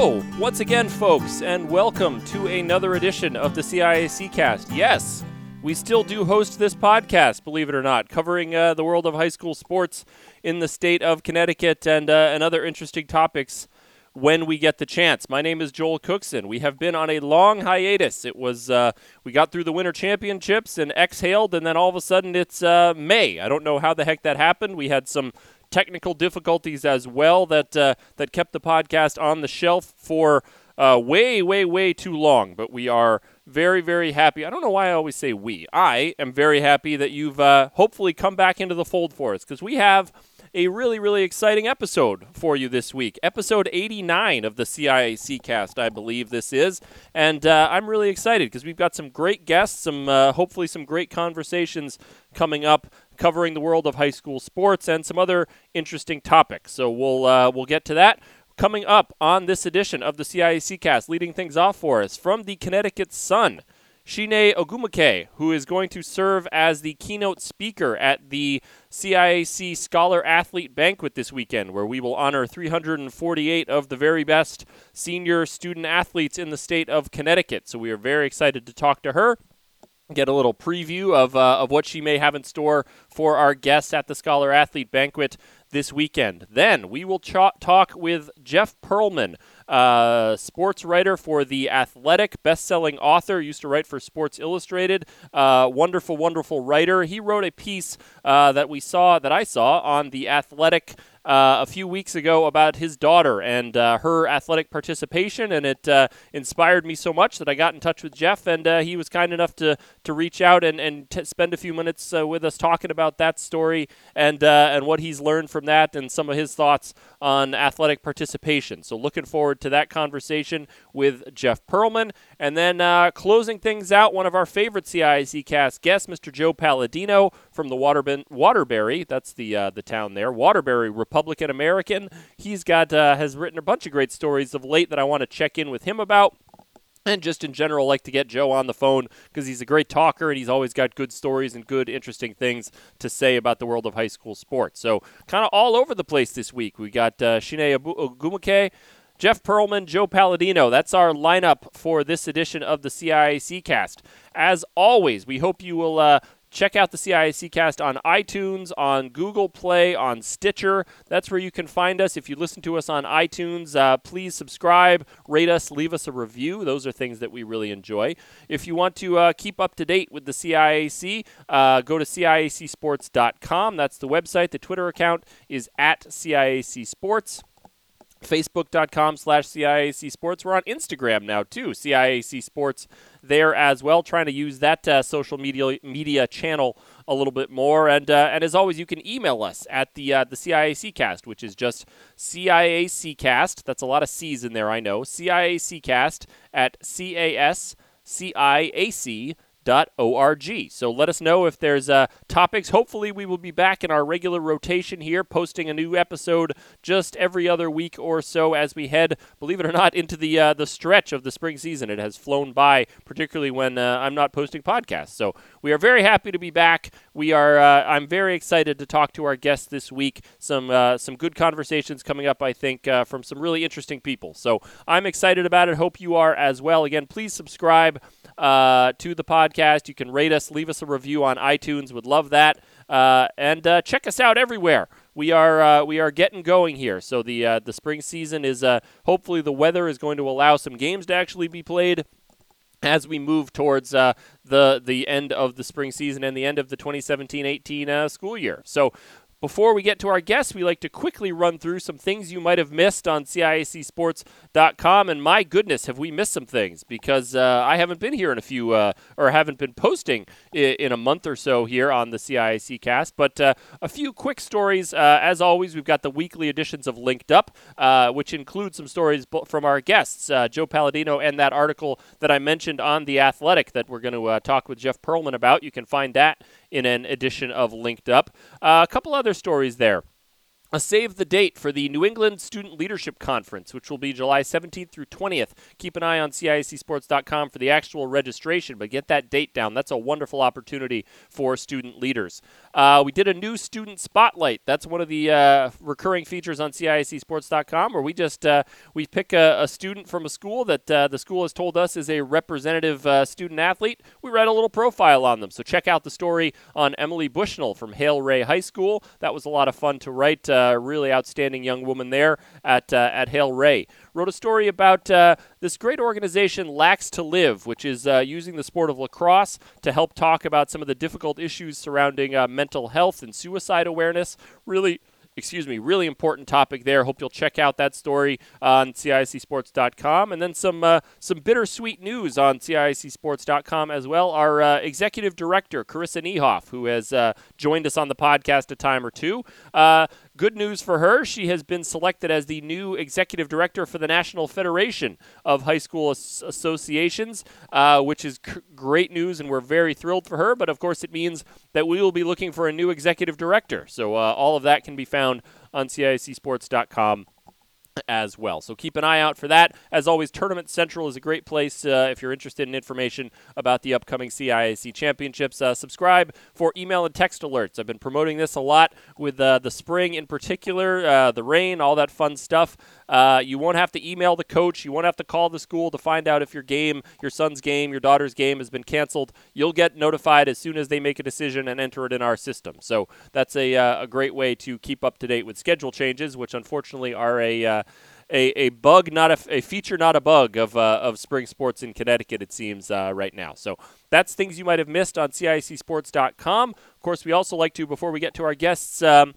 Once again, folks, and welcome to another edition of the CIAC cast. Yes, we still do host this podcast, believe it or not, covering uh, the world of high school sports in the state of Connecticut and, uh, and other interesting topics when we get the chance. My name is Joel Cookson. We have been on a long hiatus. It was uh, we got through the Winter Championships and exhaled, and then all of a sudden it's uh, May. I don't know how the heck that happened. We had some technical difficulties as well that uh, that kept the podcast on the shelf for uh, way, way, way too long. But we are very, very happy. I don't know why I always say we. I am very happy that you've uh, hopefully come back into the fold for us because we have a really, really exciting episode for you this week. Episode 89 of the CIAC cast, I believe this is. And uh, I'm really excited because we've got some great guests, some uh, hopefully some great conversations coming up covering the world of high school sports and some other interesting topics. So we'll uh, we'll get to that coming up on this edition of the CIAC cast. Leading things off for us from the Connecticut Sun. Chiney Ogwumike, who is going to serve as the keynote speaker at the CIAC Scholar Athlete Banquet this weekend, where we will honor 348 of the very best senior student athletes in the state of Connecticut. So we are very excited to talk to her get a little preview of, uh, of what she may have in store for our guests at the Scholar Athlete Banquet this weekend. Then we will ch- talk with Jeff Pearlman, uh, sports writer for The Athletic, best selling author, used to write for Sports Illustrated. Uh, wonderful, wonderful writer. He wrote a piece uh, that we saw, that I saw on The Athletic uh, a few weeks ago about his daughter and uh, her athletic participation, and it uh, inspired me so much that I got in touch with Jeff, and uh, he was kind enough to to reach out and and t- spend a few minutes uh, with us talking about that story and uh, and what he's learned from that and some of his thoughts on athletic participation. So looking forward to that conversation with Jeff Pearlman, and then closing things out, one of our favorite CIAC cast guests, Mr. Joe Palladino from the Waterbury, that's the the town there, Waterbury. Republican American. He's got uh, has written a bunch of great stories of late that I want to check in with him about. And just in general, like to get Joe on the phone because he's a great talker and he's always got good stories and good, interesting things to say about the world of high school sports. So, kind of all over the place this week. We got uh, Chiney Ogwumike, Jeff Pearlman, Joe Palladino. That's our lineup for this edition of the CIAC cast. As always, we hope you will uh, Check out the CIAC cast on iTunes, on Google Play, on Stitcher. That's where you can find us. If you listen to us on iTunes, uh, please subscribe, rate us, leave us a review. Those are things that we really enjoy. If you want to uh, keep up to date with the CIAC, uh, go to CIACsports.com. That's the website. The Twitter account is at CIAC Sports facebook.com slash CIAC Sports. We're on Instagram now, too, CIAC Sports there as well, trying to use that uh, social media media channel a little bit more. And uh, and as always, you can email us at the uh, the CIAC cast, which is just CIAC cast. That's a lot of C's in there, I know. CIAC cast at C A S C I A C org. So let us know if there's uh, topics. Hopefully, we will be back in our regular rotation here, posting a new episode just every other week or so as we head, believe it or not, into the uh, the stretch of the spring season. It has flown by, particularly when uh, I'm not posting podcasts. So we are very happy to be back. We are. Uh, I'm very excited to talk to our guests this week. Some uh, some good conversations coming up, I think, uh, from some really interesting people. So I'm excited about it. Hope you are as well. Again, please subscribe uh, to the podcast. You can rate us, leave us a review on iTunes. Would love that. Uh, and uh, check us out everywhere. We are uh, we are getting going here. So the uh, the spring season is uh, hopefully the weather is going to allow some games to actually be played as we move towards uh, the the end of the spring season and the end of the 2017-18 uh, school year. So before we get to our guests, we like to quickly run through some things you might have missed on CIACsports.com. And my goodness, have we missed some things because uh, I haven't been here in a few, uh, or haven't been posting in, in, a month or so here on the CIAC cast. But uh, a few quick stories. Uh, as always, we've got the weekly editions of Linked Up, uh, which include some stories from our guests, uh, Joe Palladino, and that article that I mentioned on The Athletic that we're going to talk with Jeff Pearlman about. You can find that in an edition of Linked Up. Uh, a couple other stories there. A save the date for the New England Student Leadership Conference, which will be July 17th through 20th. Keep an eye on CIACsports.com for the actual registration, but get that date down. That's a wonderful opportunity for student leaders. Uh, we did a new student spotlight. That's one of the uh, recurring features on CIACsports.com, where we just uh, we pick a, a, student from a school that uh, the school has told us is a representative uh, student athlete. We write a little profile on them. So check out the story on Emily Bushnell from Hale Ray High School. That was a lot of fun to write uh, really outstanding young woman there at uh, at Hale Ray. Wrote a story about uh, this great organization, Lax to Live, which is uh, using the sport of lacrosse to help talk about some of the difficult issues surrounding uh, mental health and suicide awareness. Really excuse me, really important topic there. Hope you'll check out that story on CIACsports.com. And then some uh, some bittersweet news on CIACsports.com as well. Our uh, executive director, Carissa Niehoff, who has uh, joined us on the podcast a time or two, Good news for her. She has been selected as the new executive director for the National Federation of High School As- Associations, uh, which is c- great news, and we're very thrilled for her. But of course, it means that we will be looking for a new executive director. So uh, all of that can be found on CIACsports.com as well. So keep an eye out for that. As always, Tournament Central is a great place uh, if you're interested in information about the upcoming CIAC championships. Uh, subscribe for email and text alerts. I've been promoting this a lot with uh, the spring in particular, uh, the rain, all that fun stuff. Uh, you won't have to email the coach. You won't have to call the school to find out if your game, your son's game, your daughter's game has been canceled. You'll get notified as soon as they make a decision and enter it in our system. So that's a, a great way to keep up to date with schedule changes, which unfortunately are a uh, a, a bug, not a, a feature, not a bug of, uh, of spring sports in Connecticut, it seems, uh, right now. So that's things you might have missed on CIACsports.com. Of course, we also like to, before we get to our guests, um,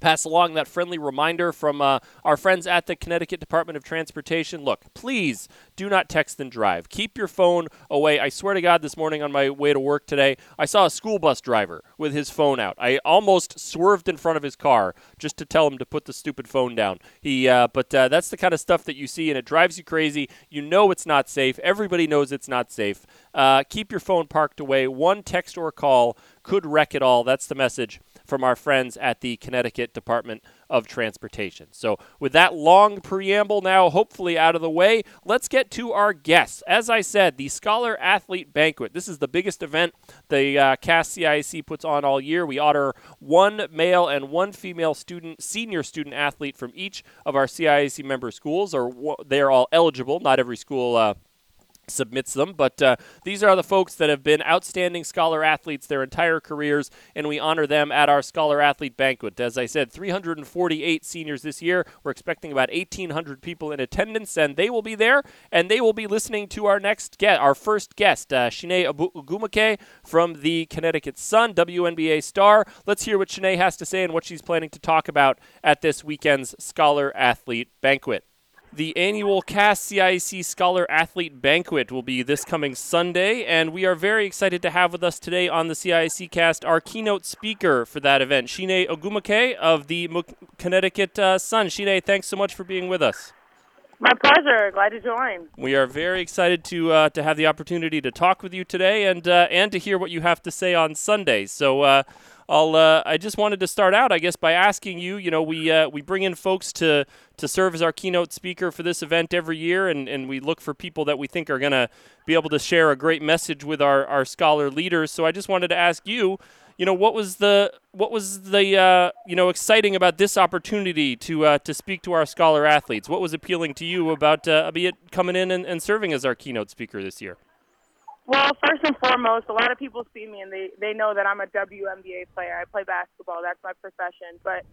pass along that friendly reminder from uh, our friends at the Connecticut Department of Transportation. Look, please do not text and drive. Keep your phone away. I swear to God, this morning on my way to work today, I saw a school bus driver with his phone out. I almost swerved in front of his car just to tell him to put the stupid phone down. He, uh, but uh, that's the kind of stuff that you see, and it drives you crazy. You know it's not safe. Everybody knows it's not safe. Uh, keep your phone parked away. One text or call could wreck it all. That's the message from our friends at the Connecticut Department of Transportation. So, with that long preamble now hopefully out of the way, let's get to our guests. As I said, the Scholar Athlete Banquet. This is the biggest event the uh, CIAC puts on all year. We honor one male and one female student, senior student athlete from each of our CIC member schools, or they're all eligible. Not every school. Uh, submits them. But uh, these are the folks that have been outstanding scholar athletes their entire careers, and we honor them at our Scholar Athlete Banquet. As I said, 348 seniors this year. We're expecting about 1,800 people in attendance, and they will be there, and they will be listening to our next guest, our first guest, uh, Ogwumike from the Connecticut Sun, WNBA star. Let's hear what Chiney has to say and what she's planning to talk about at this weekend's Scholar Athlete Banquet. The annual CAST CIAC Scholar Athlete Banquet will be this coming Sunday, and we are very excited to have with us today on the CIC cast our keynote speaker for that event, Chiney Ogwumike of the Connecticut uh, Sun. Chiney, thanks so much for being with us. My pleasure. Glad to join. We are very excited to uh, to have the opportunity to talk with you today and uh, and to hear what you have to say on Sunday. So uh, I'll uh, I just wanted to start out, I guess, by asking you. You know, we uh, we bring in folks to to serve as our keynote speaker for this event every year, and, and we look for people that we think are going to be able to share a great message with our, our scholar leaders. So I just wanted to ask you, you know, what was the what was the uh, you know exciting about this opportunity to uh, to speak to our scholar athletes? What was appealing to you about uh, it coming in and, and serving as our keynote speaker this year? Well, first and foremost, a lot of people see me and they, they know that I'm a WNBA player. I play basketball. That's my profession. But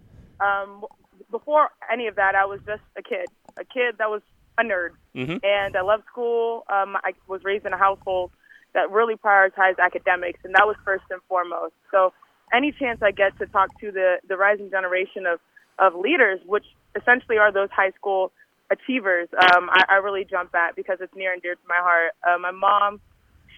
um, before any of that, I was just a kid, a kid that was a nerd. Mm-hmm. And I loved school. Um, I was raised in a household that really prioritized academics, and that was first and foremost. So any chance I get to talk to the, the rising generation of, of leaders, which essentially are those high school achievers, um, I, I really jump at because it's near and dear to my heart. Uh, my mom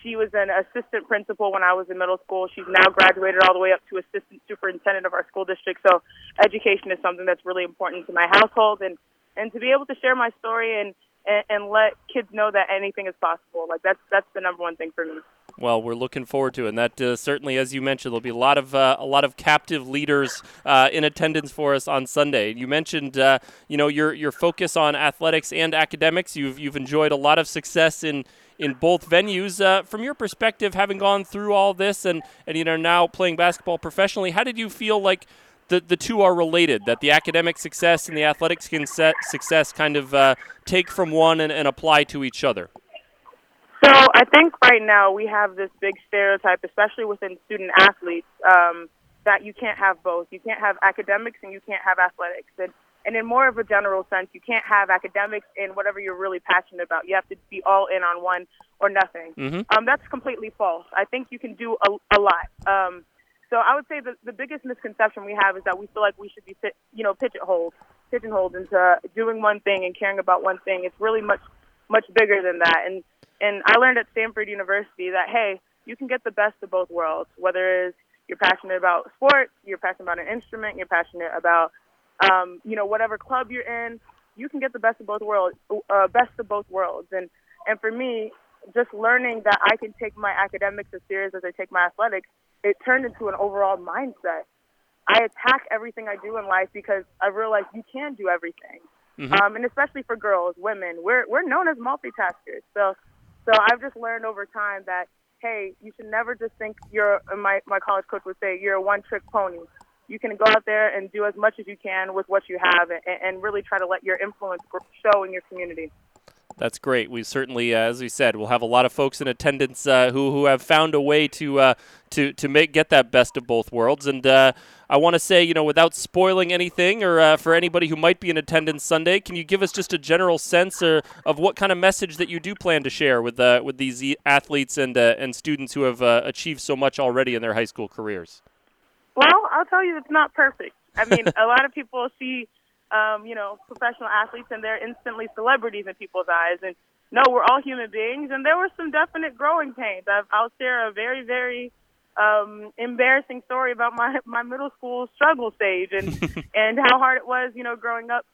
she was an assistant principal when I was in middle school. She's now graduated all the way up to assistant superintendent of our school district. So education is something that's really important to my household and and to be able to share my story and and, and let kids know that anything is possible. Like that's that's the number one thing for me. Well, we're looking forward to it, and that uh, certainly, as you mentioned, there'll be a lot of uh, a lot of captive leaders uh, in attendance for us on Sunday. You mentioned, uh, you know, your your focus on athletics and academics. You've you've enjoyed a lot of success in in both venues. Uh, from your perspective, having gone through all this and and you know now playing basketball professionally, how did you feel like? The, the two are related, that the academic success and the athletic success kind of uh, take from one and, and apply to each other. So I think right now we have this big stereotype, especially within student athletes, um, that you can't have both. You can't have academics and you can't have athletics. And, and in more of a general sense, you can't have academics and whatever you're really passionate about. You have to be all in on one or nothing. Mm-hmm. Um, that's completely false. I think you can do a, a lot. Um, so I would say the, the biggest misconception we have is that we feel like we should be, you know, pigeonholed, pigeonholed into doing one thing and caring about one thing. It's really much, much bigger than that. And and I learned at Stanford University that hey, you can get the best of both worlds. Whether it's you're passionate about sports, you're passionate about an instrument, you're passionate about um, you know whatever club you're in, you can get the best of both worlds, uh, best of both worlds. And and for me, just learning that I can take my academics as serious as I take my athletics, it turned into an overall mindset. I attack everything I do in life because I realize you can do everything. Mm-hmm. Um, and especially for girls, women, we're we're known as multitaskers. So so I've just learned over time that hey, you should never just think you're. My my college coach would say you're a one trick pony. You can go out there and do as much as you can with what you have, and, and really try to let your influence show in your community. That's great. We certainly, uh, as we said, we'll have a lot of folks in attendance uh, who who have found a way to uh, to to make get that best of both worlds. And uh, I want to say, you know, without spoiling anything, or uh, for anybody who might be in attendance Sunday, can you give us just a general sense or, of what kind of message that you do plan to share with uh, with these athletes and and students who have achieved so much already in their high school careers? Well, I'll tell you, it's not perfect. I mean, a lot of people see um, you know, professional athletes and they're instantly celebrities in people's eyes. And no, we're all human beings. And there were some definite growing pains. I've, I'll share a very, very um, embarrassing story about my, my middle school struggle stage and, and how hard it was, you know, growing up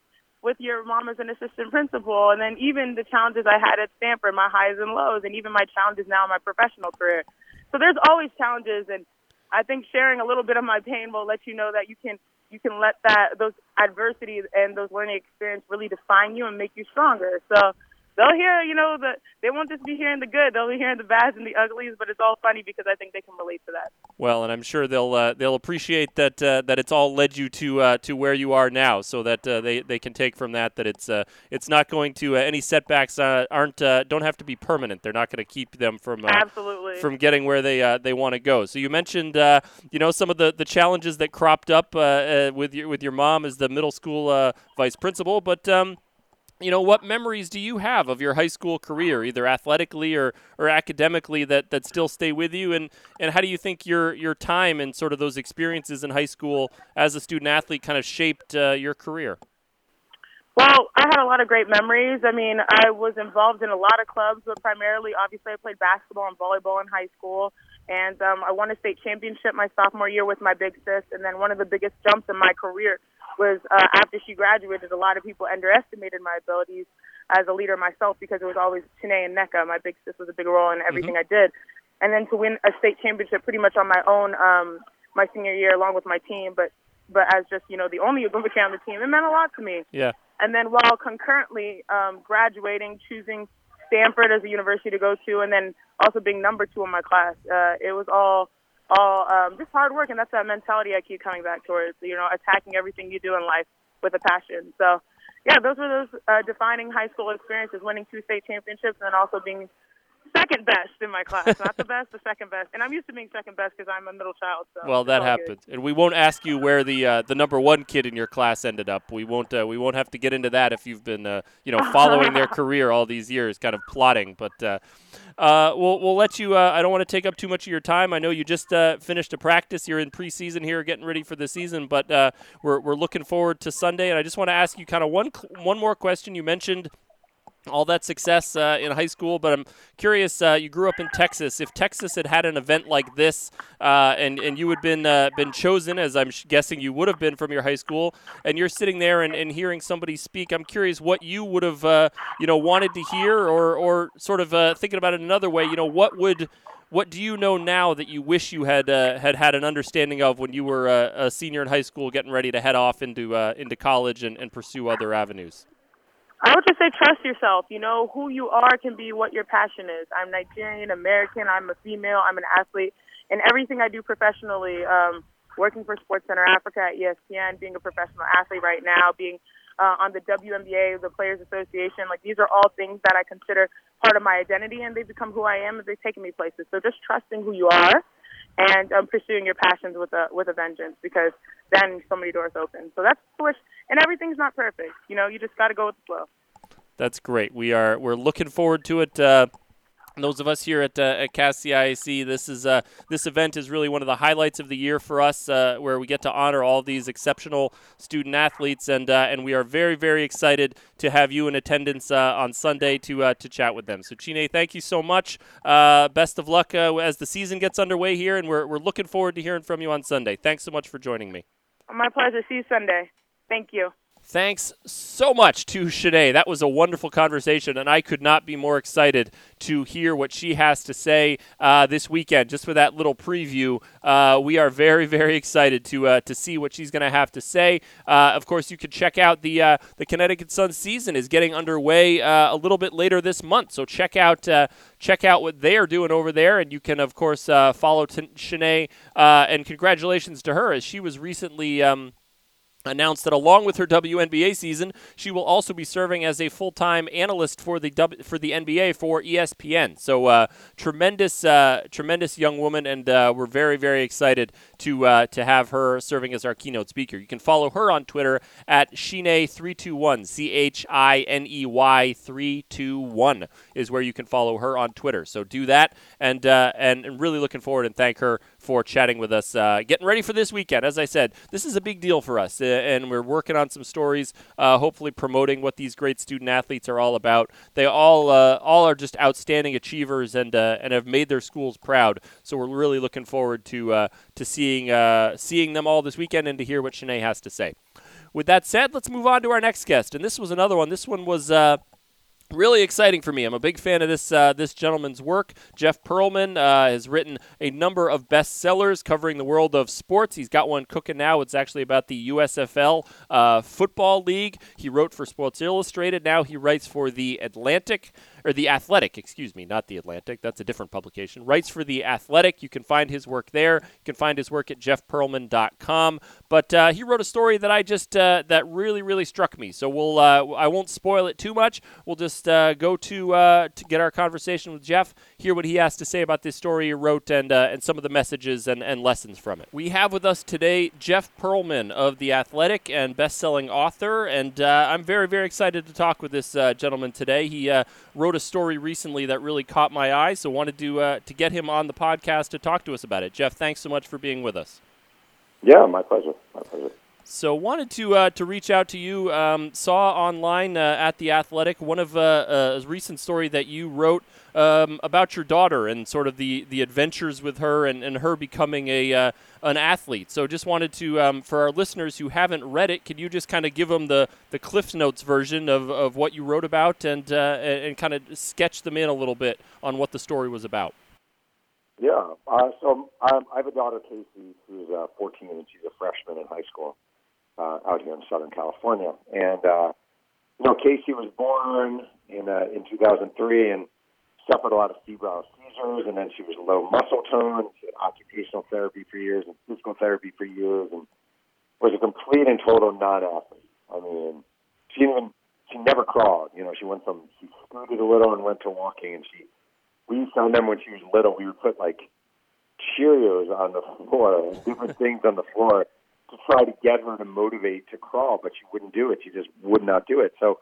with your mom as an assistant principal. And then even the challenges I had at Stanford, my highs and lows, and even my challenges now in my professional career. So there's always challenges. And I think sharing a little bit of my pain will let you know that you can you can let that those adversities and those learning experience really define you and make you stronger. So they'll hear, you know, the they won't just be hearing the good; they'll be hearing the bads and the uglies. But it's all funny because I think they can relate to that. Well, and I'm sure they'll uh, they'll appreciate that uh, that it's all led you to uh, to where you are now, so that uh, they they can take from that that it's uh, it's not going to uh, any setbacks aren't don't have to be permanent. They're not going to keep them from absolutely from getting where they they want to go. So you mentioned you know some of the, the challenges that cropped up with your with your mom as the middle school vice principal, but um, you know, what memories do you have of your high school career, either athletically or, or academically, that, that still stay with you? And, and how do you think your, your time and sort of those experiences in high school as a student athlete kind of shaped uh, your career? Well, I had a lot of great memories. I mean, I was involved in a lot of clubs, but primarily, obviously, I played basketball and volleyball in high school. And um, I won a state championship my sophomore year with my big sis. And then one of the biggest jumps in my career was uh, after she graduated, a lot of people underestimated my abilities as a leader myself because it was always Chiney and Nneka. My big sis was a big role in everything mm-hmm. I did. And then to win a state championship pretty much on my own um, my senior year along with my team, but but as just, you know, the only Ogwumike on the team, it meant a lot to me. Yeah. And then while concurrently um, graduating, choosing Stanford as a university to go to, and then also being number two in my class, uh, it was all all um, just hard work, and that's that mentality I keep coming back towards. You know, attacking everything you do in life with a passion. So, yeah, those were those uh, defining high school experiences: winning two state championships, and then also being second best in my class. Not the best, the second best. And I'm used to being second best because I'm a middle child. So well, that happens, good. and we won't ask you where the uh, the number one kid in your class ended up. We won't uh, we won't have to get into that if you've been uh, you know following their career all these years, kind of plotting. But uh, uh, we'll we'll let you. Uh, I don't want to take up too much of your time. I know you just finished a practice. You're in preseason here, getting ready for the season. But we're we're looking forward to Sunday, and I just want to ask you kind of one one more question. You mentioned all that success uh, in high school, but I'm curious. Uh, you grew up in Texas. If Texas had had an event like this, uh, and and you had been uh, been chosen, as I'm guessing you would have been from your high school, and you're sitting there and, and hearing somebody speak, I'm curious what you would have uh, you know wanted to hear, or or sort of uh, thinking about it another way. You know, what would what do you know now that you wish you had had had an understanding of when you were a senior in high school, getting ready to head off into into college and, and pursue other avenues? I would just say trust yourself. You know, who you are can be what your passion is. I'm Nigerian, American, I'm a female, I'm an athlete, and everything I do professionally, um, working for SportsCenter Africa at ESPN, being a professional athlete right now, being uh, on the WNBA, the Players Association, like these are all things that I consider part of my identity, and they've become who I am, and they've taken me places. So just trusting who you are and um, pursuing your passions with a with a vengeance because then so many doors open. So that's push, and everything's not perfect. You know, you just got to go with the flow. That's great. We are we're looking forward to it. Uh, those of us here at, uh, at CAST CIAC, this is uh, this event is really one of the highlights of the year for us, uh, where we get to honor all these exceptional student athletes, and uh, and we are very very excited to have you in attendance uh, on Sunday to uh, to chat with them. So Chiney, thank you so much. best of luck as the season gets underway here, and we're we're looking forward to hearing from you on Sunday. Thanks so much for joining me. My pleasure. See you Sunday. Thank you. Thanks so much to Shanae. That was a wonderful conversation, and I could not be more excited to hear what she has to say uh, this weekend. Just for that little preview, uh, we are very, very excited to uh, to see what she's going to have to say. Uh, of course, you can check out the uh, the Connecticut Sun season is getting underway uh, a little bit later this month, so check out check out what they are doing over there, and you can of course follow T- Shanae. and congratulations to her as she was recently. Um, announced that along with her WNBA season, she will also be serving as a full-time analyst for the w- for the NBA for ESPN. So uh, tremendous, uh, tremendous young woman, and uh, we're very, very excited to uh, to have her serving as our keynote speaker. You can follow her on Twitter at Chiney321, C H I N E Y 321 is where you can follow her on Twitter. So do that, and uh, and really looking forward and thank her for chatting with us. Uh, getting ready for this weekend. As I said, this is a big deal for us, uh, and we're working on some stories, uh, hopefully promoting what these great student athletes are all about. They all uh, all are just outstanding achievers and uh, and have made their schools proud. So we're really looking forward to uh, to seeing seeing them all this weekend and to hear what Shanae has to say. With that said, let's move on to our next guest, and this was another one. This one was really exciting for me. I'm a big fan of this uh, this gentleman's work. Jeff Pearlman uh, has written a number of bestsellers covering the world of sports. He's got one cooking now. It's actually about the USFL uh, football league. He wrote for Sports Illustrated. Now he writes for the Atlantic or the Athletic, excuse me, not the Atlantic. That's a different publication. Writes for the Athletic. You can find his work there. You can find his work at jeffpearlman.com. But uh, he wrote a story that I just uh, that really really struck me. So we'll uh, I won't spoil it too much. We'll just uh, go to uh, to get our conversation with Jeff, hear what he has to say about this story he wrote, and and some of the messages and, and lessons from it. We have with us today Jeff Pearlman of the Athletic and best-selling author, and I'm very very excited to talk with this gentleman today. He wrote a story recently that really caught my eye, so wanted to to get him on the podcast to talk to us about it. Jeff, thanks so much for being with us. Yeah, my pleasure. My pleasure. So wanted to uh, to reach out to you. Um, saw online uh, at the Athletic one of uh, a recent story that you wrote um, about your daughter and sort of the, the adventures with her and, and her becoming a uh, an athlete. So just wanted to um, for our listeners who haven't read it, could you just kind of give them the the Cliff Notes version of, of what you wrote about and uh, and kind of sketch them in a little bit on what the story was about. Yeah. Uh, so I have a daughter, Casey, who's 14 and she's a freshman in high school uh, out here in Southern California. And uh, you know, Casey was born in uh, in 2003 and suffered a lot of febrile seizures, and then she was low muscle tone. She had occupational therapy for years and physical therapy for years, and was a complete and total non-athlete. I mean, she even she never crawled. You know, she went from she scooted a little and went to walking, and she. We used to remember when she was little, we would put like Cheerios on the floor and different things on the floor to try to get her to motivate to crawl, but she wouldn't do it. She just would not do it. So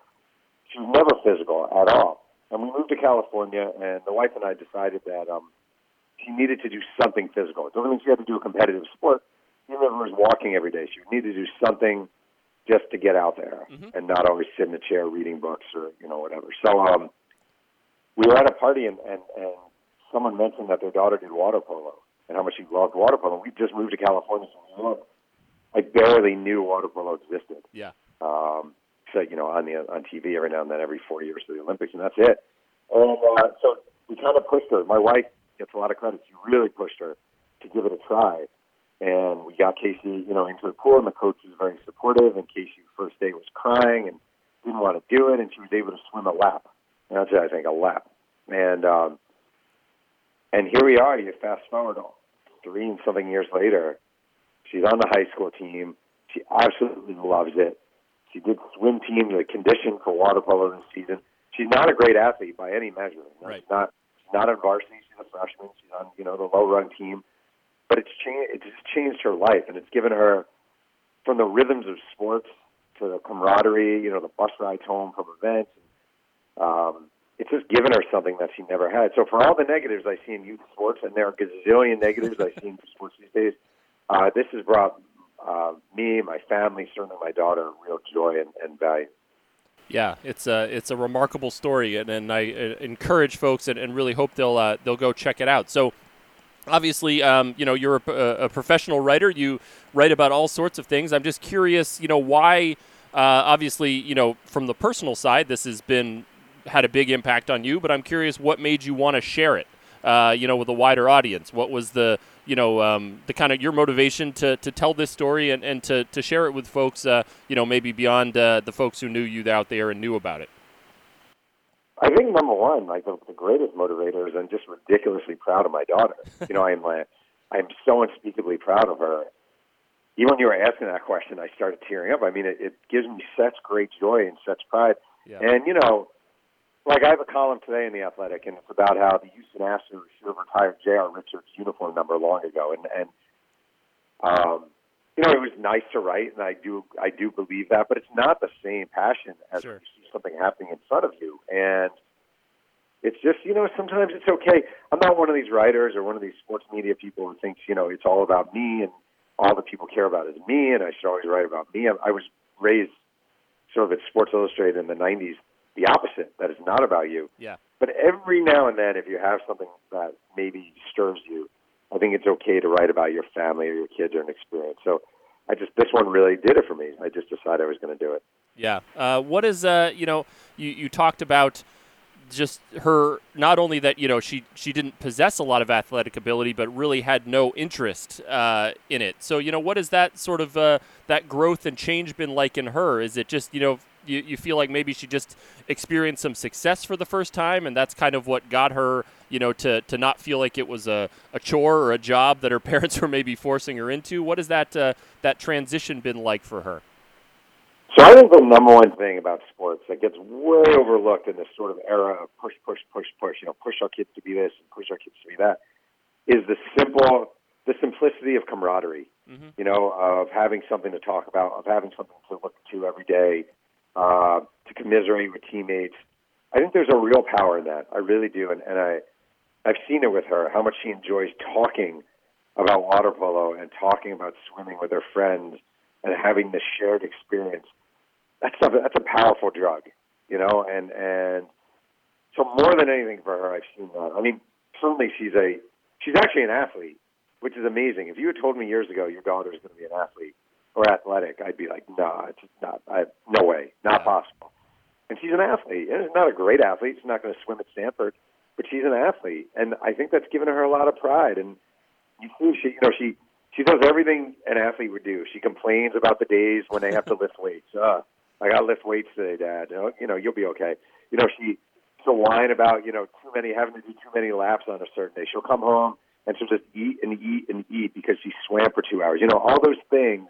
she was never physical at all. And we moved to California, and the wife and I decided that um, she needed to do something physical. It doesn't mean she had to do a competitive sport. Even if it was walking every day, she would need to do something just to get out there Mhm. and not always sit in a chair reading books or you know whatever. So um, we were at a party and, and and someone mentioned that their daughter did water polo and how much she loved water polo. We just moved to California from New York. I barely knew water polo existed. Yeah. Um, so you know on the on TV every now and then every four years for the Olympics and that's it. And uh, so we kind of pushed her. My wife gets a lot of credit. She really pushed her to give it a try. And we got Casey, you know, into the pool, and the coach was very supportive. And Casey, first day, was crying and didn't want to do it, and she was able to swim a lap. And that's it, I think, a lap. And um, and here we are. You fast forward three and something years later. She's on the high school team. She absolutely loves it. She did swim team, the condition for water polo this season. She's not a great athlete by any measure. Right. She's not. She's not on varsity. She's a freshman. She's on, you know, the low run team but it's changed. It's just changed her life, and it's given her from the rhythms of sports to the camaraderie. You know, the bus rides home from events. Um, it's just given her something that she never had. So for all the negatives I see in youth sports, and there are gazillion negatives I see in sports these days, uh, this has brought uh, me, my family, certainly my daughter, real joy and, and value. Yeah, it's a it's a remarkable story, and, and I uh, encourage folks and, and really hope they'll uh, they'll go check it out. So, obviously, um, you know, you're a, a professional writer. You write about all sorts of things. I'm just curious, you know, why? Uh, obviously, you know, from the personal side, this has been had a big impact on you. But I'm curious, what made you want to share it? Uh, you know, with a wider audience. What was the you know um, the kind of your motivation to, to tell this story and, and to, to share it with folks? Uh, you know, maybe beyond uh, the folks who knew you out there and knew about it. I think number one, like the, the greatest motivator is I'm just ridiculously proud of my daughter. you know, I'm like, I'm so unspeakably proud of her. Even when you were asking that question, I started tearing up. I mean, it, it gives me such great joy and such pride. Yeah. And you know, like I have a column today in the Athletic, and it's about how the Houston Astros should have retired J.R. Richards' uniform number long ago. And and um, you know, it was nice to write, and I do I do believe that, but it's not the same passion as Sure. you see something happening in front of you. And it's just you know sometimes it's okay. I'm not one of these writers or one of these sports media people who thinks you know it's all about me and all the people care about is me, and I should always write about me. I, I was raised sort of at Sports Illustrated in the '90s, the opposite. That is not about you. Yeah. But every now and then, if you have something that maybe stirs you, I think it's okay to write about your family or your kids or an experience. So I just this one really did it for me. I just decided I was going to do it. Yeah. Uh, what is uh, you know, you, you talked about just her not only that you know she she didn't possess a lot of athletic ability, but really had no interest uh, in it. So you know, what has that sort of uh, that growth and change been like in her? Is it just you know you, you feel like maybe she just experienced some success for the first time, and that's kind of what got her you know to to not feel like it was a, a chore or a job that her parents were maybe forcing her into? What has that uh, that transition been like for her? So I think the number one thing about sports that gets way overlooked in this sort of era of push, push, push, push, you know, push our kids to be this and push our kids to be that, is the simple, the simplicity of camaraderie. Mhm. You know, of having something to talk about, of having something to look to every day, uh, to commiserate with teammates. I think there's a real power in that. I really do, and, and I, I've seen it with her how much she enjoys talking about water polo and talking about swimming with her friends and having this shared experience that's a that's a powerful drug, you know, and and so more than anything for her, I've seen that. I mean, certainly she's a she's actually an athlete, which is amazing. If you had told me years ago your daughter's going to be an athlete or athletic, I'd be like, no, it's not. I, no way, not Yeah. possible. And she's an athlete, and she's not a great athlete. She's not going to swim at Stanford, but she's an athlete, and I think that's given her a lot of pride. And you see, she you know she she does everything an athlete would do. She complains about the days when they have to lift weights. Uh, I got to lift weights today, Dad. You know, you know, you'll be okay. You know, she she'll whine about you know too many having to do too many laps on a certain day. She'll come home and she'll just eat and eat and eat because she swam for two hours. You know, all those things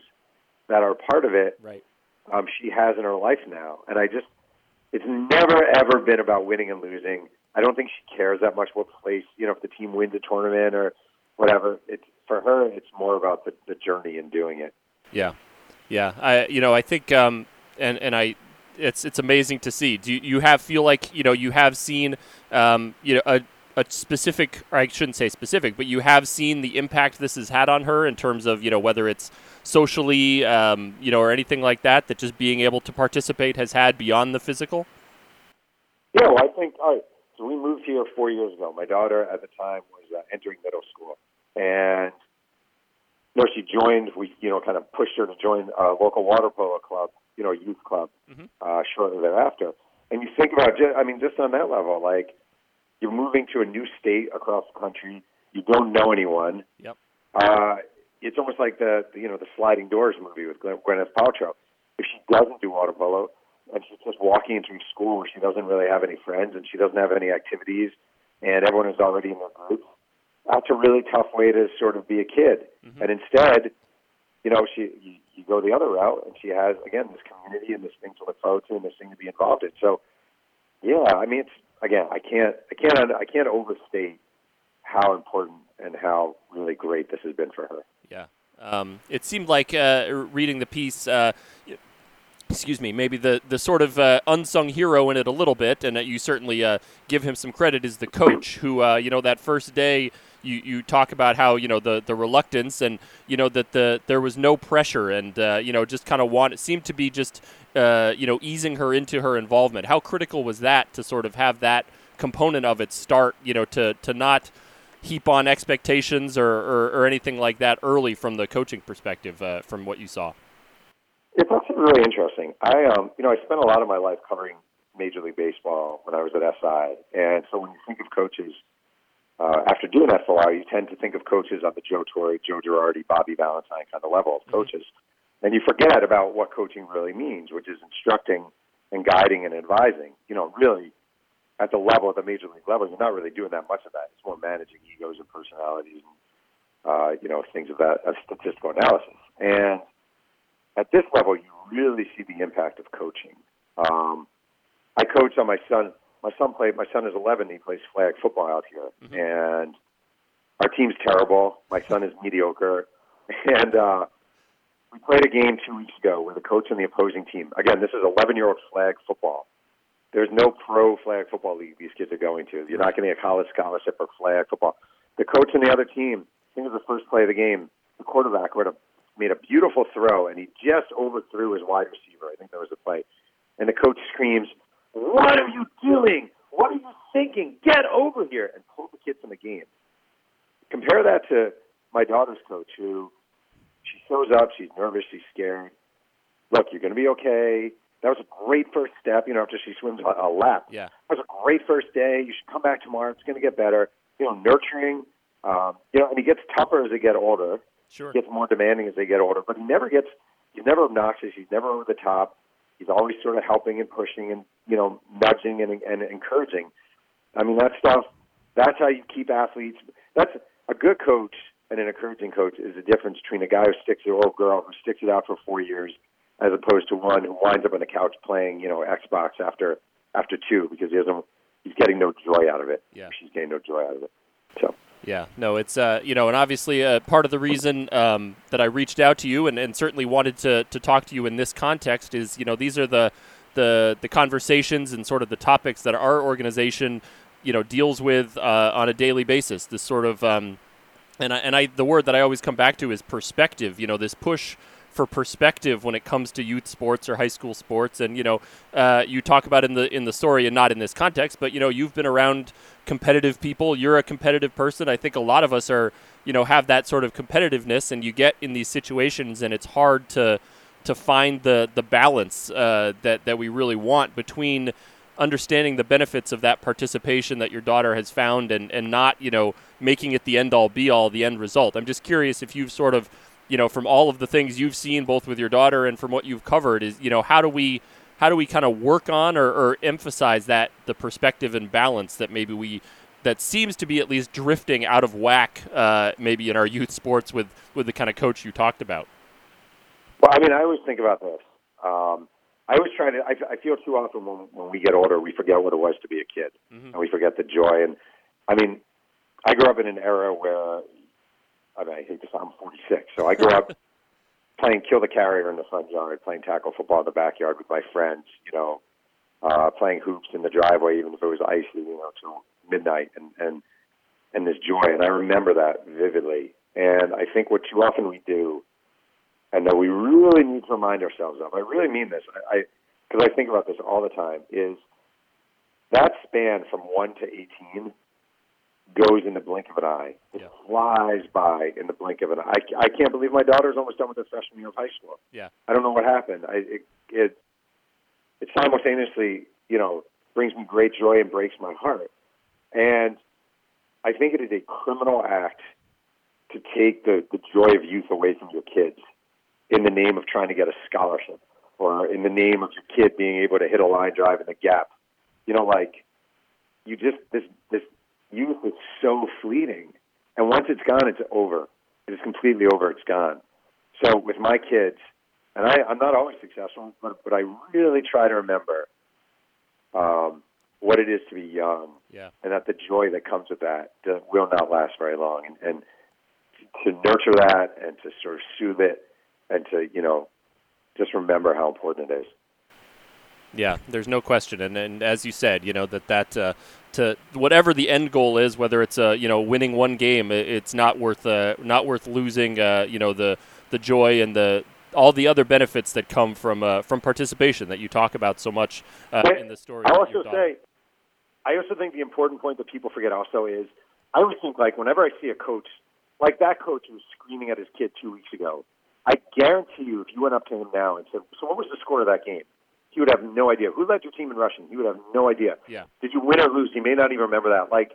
that are part of it. Right. Um, she has in her life now, and I just it's never ever been about winning and losing. I don't think she cares that much what place you know if the team wins a tournament or whatever. It's for her. It's more about the, the journey and doing it. Yeah, yeah. I you know I think um and and I it's it's amazing to see. Do you, you have feel like you know you have seen um you know a a specific, I shouldn't say specific, but you have seen the impact this has had on her in terms of you know whether it's socially, um, you know, or anything like that. That just being able to participate has had beyond the physical. Yeah, well, I think all right. So we moved here four years ago. My daughter at the time was uh, entering middle school, and you know she joined. We you know kind of pushed her to join a local water polo club, you know, youth club, mm-hmm. uh, shortly thereafter. And you think about, just, I mean, just on that level, like you're moving to a new state across the country. You don't know anyone. Yep. Uh, it's almost like the, you know the sliding doors movie with Gwyneth Paltrow. If she doesn't do water polo and she's just walking into school where she doesn't really have any friends and she doesn't have any activities, and everyone is already in their groups, that's a really tough way to sort of be a kid. Mm-hmm. And instead, you know, she you, you go the other route, and she has again this community and this thing to look forward to and this thing to be involved in. So, yeah, I mean, it's again, I can't, I can't, I can't overstate how important and how really great this has been for her. Yeah. Um, it seemed like uh, reading the piece. Uh, excuse me, maybe the, the sort of uh, unsung hero in it a little bit, and you certainly uh, give him some credit, is the coach who, uh, you know, that first day you, you talk about how, you know, the, the reluctance and, you know, that the there was no pressure and, uh, you know, just kind of want, it seemed to be just, uh, you know, easing her into her involvement. How critical was that to sort of have that component of it start, you know, to, to not heap on expectations or, or, or anything like that early from the coaching perspective uh, from what you saw? It's actually really interesting. I, um, you know, I spent a lot of my life covering Major League Baseball when I was at SI, and so when you think of coaches, uh, after doing that for a while, you tend to think of coaches on the Joe Torre, Joe Girardi, Bobby Valentine kind of level of mm-hmm. And you forget about what coaching really means, which is instructing and guiding and advising. You know, really at the level, at the major league level, you're not really doing that much of that. It's more managing egos and personalities, and uh, you know, things of that, of statistical analysis. And at this level, you really see the impact of coaching. Um, I coach on my son. My son played. My son is 11. He plays flag football out here, mm-hmm. and our team's terrible. My son is mediocre, and uh, we played a game two weeks ago with a coach on the opposing team. Again, this is 11-year-old flag football. There's no pro flag football league these kids are going to. You're not getting a college scholarship for flag football. The coach on the other team, I think it was the first play of the game, the quarterback have made a beautiful throw, and he just overthrew his wide receiver. I think that was the play. And the coach screams, "What are you doing? What are you thinking? Get over here!" and pulled the kid from the game. Compare that to my daughter's coach, who she shows up, she's nervous, she's scared. Look, you're going to be okay. That was a great first step. You know, after she swims a, a lap, yeah, that was a great first day. You should come back tomorrow. It's going to get better. You know, nurturing. Um, you know, and he gets tougher as they get older. Sure. He Gets more demanding as they get older, but he never gets. He's never obnoxious. He's never over the top. He's always sort of helping and pushing and you know nudging and, and encouraging. I mean that stuff. That's how you keep athletes. That's a good coach and an encouraging coach is the difference between a guy who sticks it or a girl who sticks it out for four years, as opposed to one who winds up on the couch playing you know Xbox after after two because he doesn't. He's getting no joy out of it. Yeah. She's getting no joy out of it. So. Yeah, no, it's uh, you know, and obviously uh, part of the reason um, that I reached out to you and, and certainly wanted to, to talk to you in this context is you know these are the the the conversations and sort of the topics that our organization you know deals with uh, on a daily basis. This sort of um, and I, and I the word that I always come back to is perspective. You know, this push for perspective when it comes to youth sports or high school sports. And you know, uh, you talk about in the in the story and not in this context, but you know, you've been around competitive people. You're a competitive person. I think a lot of us are, you know, have that sort of competitiveness, and you get in these situations, and it's hard to to find the the balance uh, that that we really want between understanding the benefits of that participation that your daughter has found and, and not, you know, making it the end all be all, the end result. I'm just curious if you've sort of you know, from all of the things you've seen, both with your daughter and from what you've covered, is you know, how do we how do we kind of work on or, or emphasize that the perspective and balance that maybe we that seems to be at least drifting out of whack, uh, maybe in our youth sports with with the kind of coach you talked about. Well, I mean, I always think about this. Um, I always try to. I, I feel too often when, when we get older, we forget what it was to be a kid, mm-hmm. and we forget the joy. And I mean, I grew up in an era where I mean, I hate to sound 46. So I grew up playing kill the carrier in the front yard, playing tackle football in the backyard with my friends, you know, uh, playing hoops in the driveway, even if it was icy, you know, till midnight and and and this joy. And I remember that vividly. And I think what too often we do, and that we really need to remind ourselves of. I really mean this. I because I, I think about this all the time. Is that span from one to eighteen goes in the blink of an eye. It Yeah. flies by in the blink of an eye. I, I can't believe my daughter's almost done with her freshman year of high school. Yeah. I don't know what happened. I, it, it it simultaneously, you know, brings me great joy and breaks my heart. And I think it is a criminal act to take the, the joy of youth away from your kids in the name of trying to get a scholarship or in the name of your kid being able to hit a line drive in the gap. You know, like you just this this youth is so fleeting. And once it's gone, it's over. It is completely over. It's gone. So with my kids, and I, I'm not always successful, but but I really try to remember um, what it is to be young, Yeah. and that the joy that comes with that will not last very long. And, and to nurture that, and to sort of soothe it, and to you know just remember how important it is. Yeah, there's no question, and, and as you said, you know that that uh, to whatever the end goal is, whether it's uh, you know winning one game, it's not worth uh, not worth losing. Uh, you know the the joy and the all the other benefits that come from uh, from participation that you talk about so much uh, in the story. I also say, I also think the important point that people forget also is, I always think like whenever I see a coach, like that coach who was screaming at his kid two weeks ago, I guarantee you, if you went up to him now and said, "So what was the score of that game?" He would have no idea. Who led your team in rushing? He would have no idea. Yeah. Did you win or lose? He may not even remember that. Like,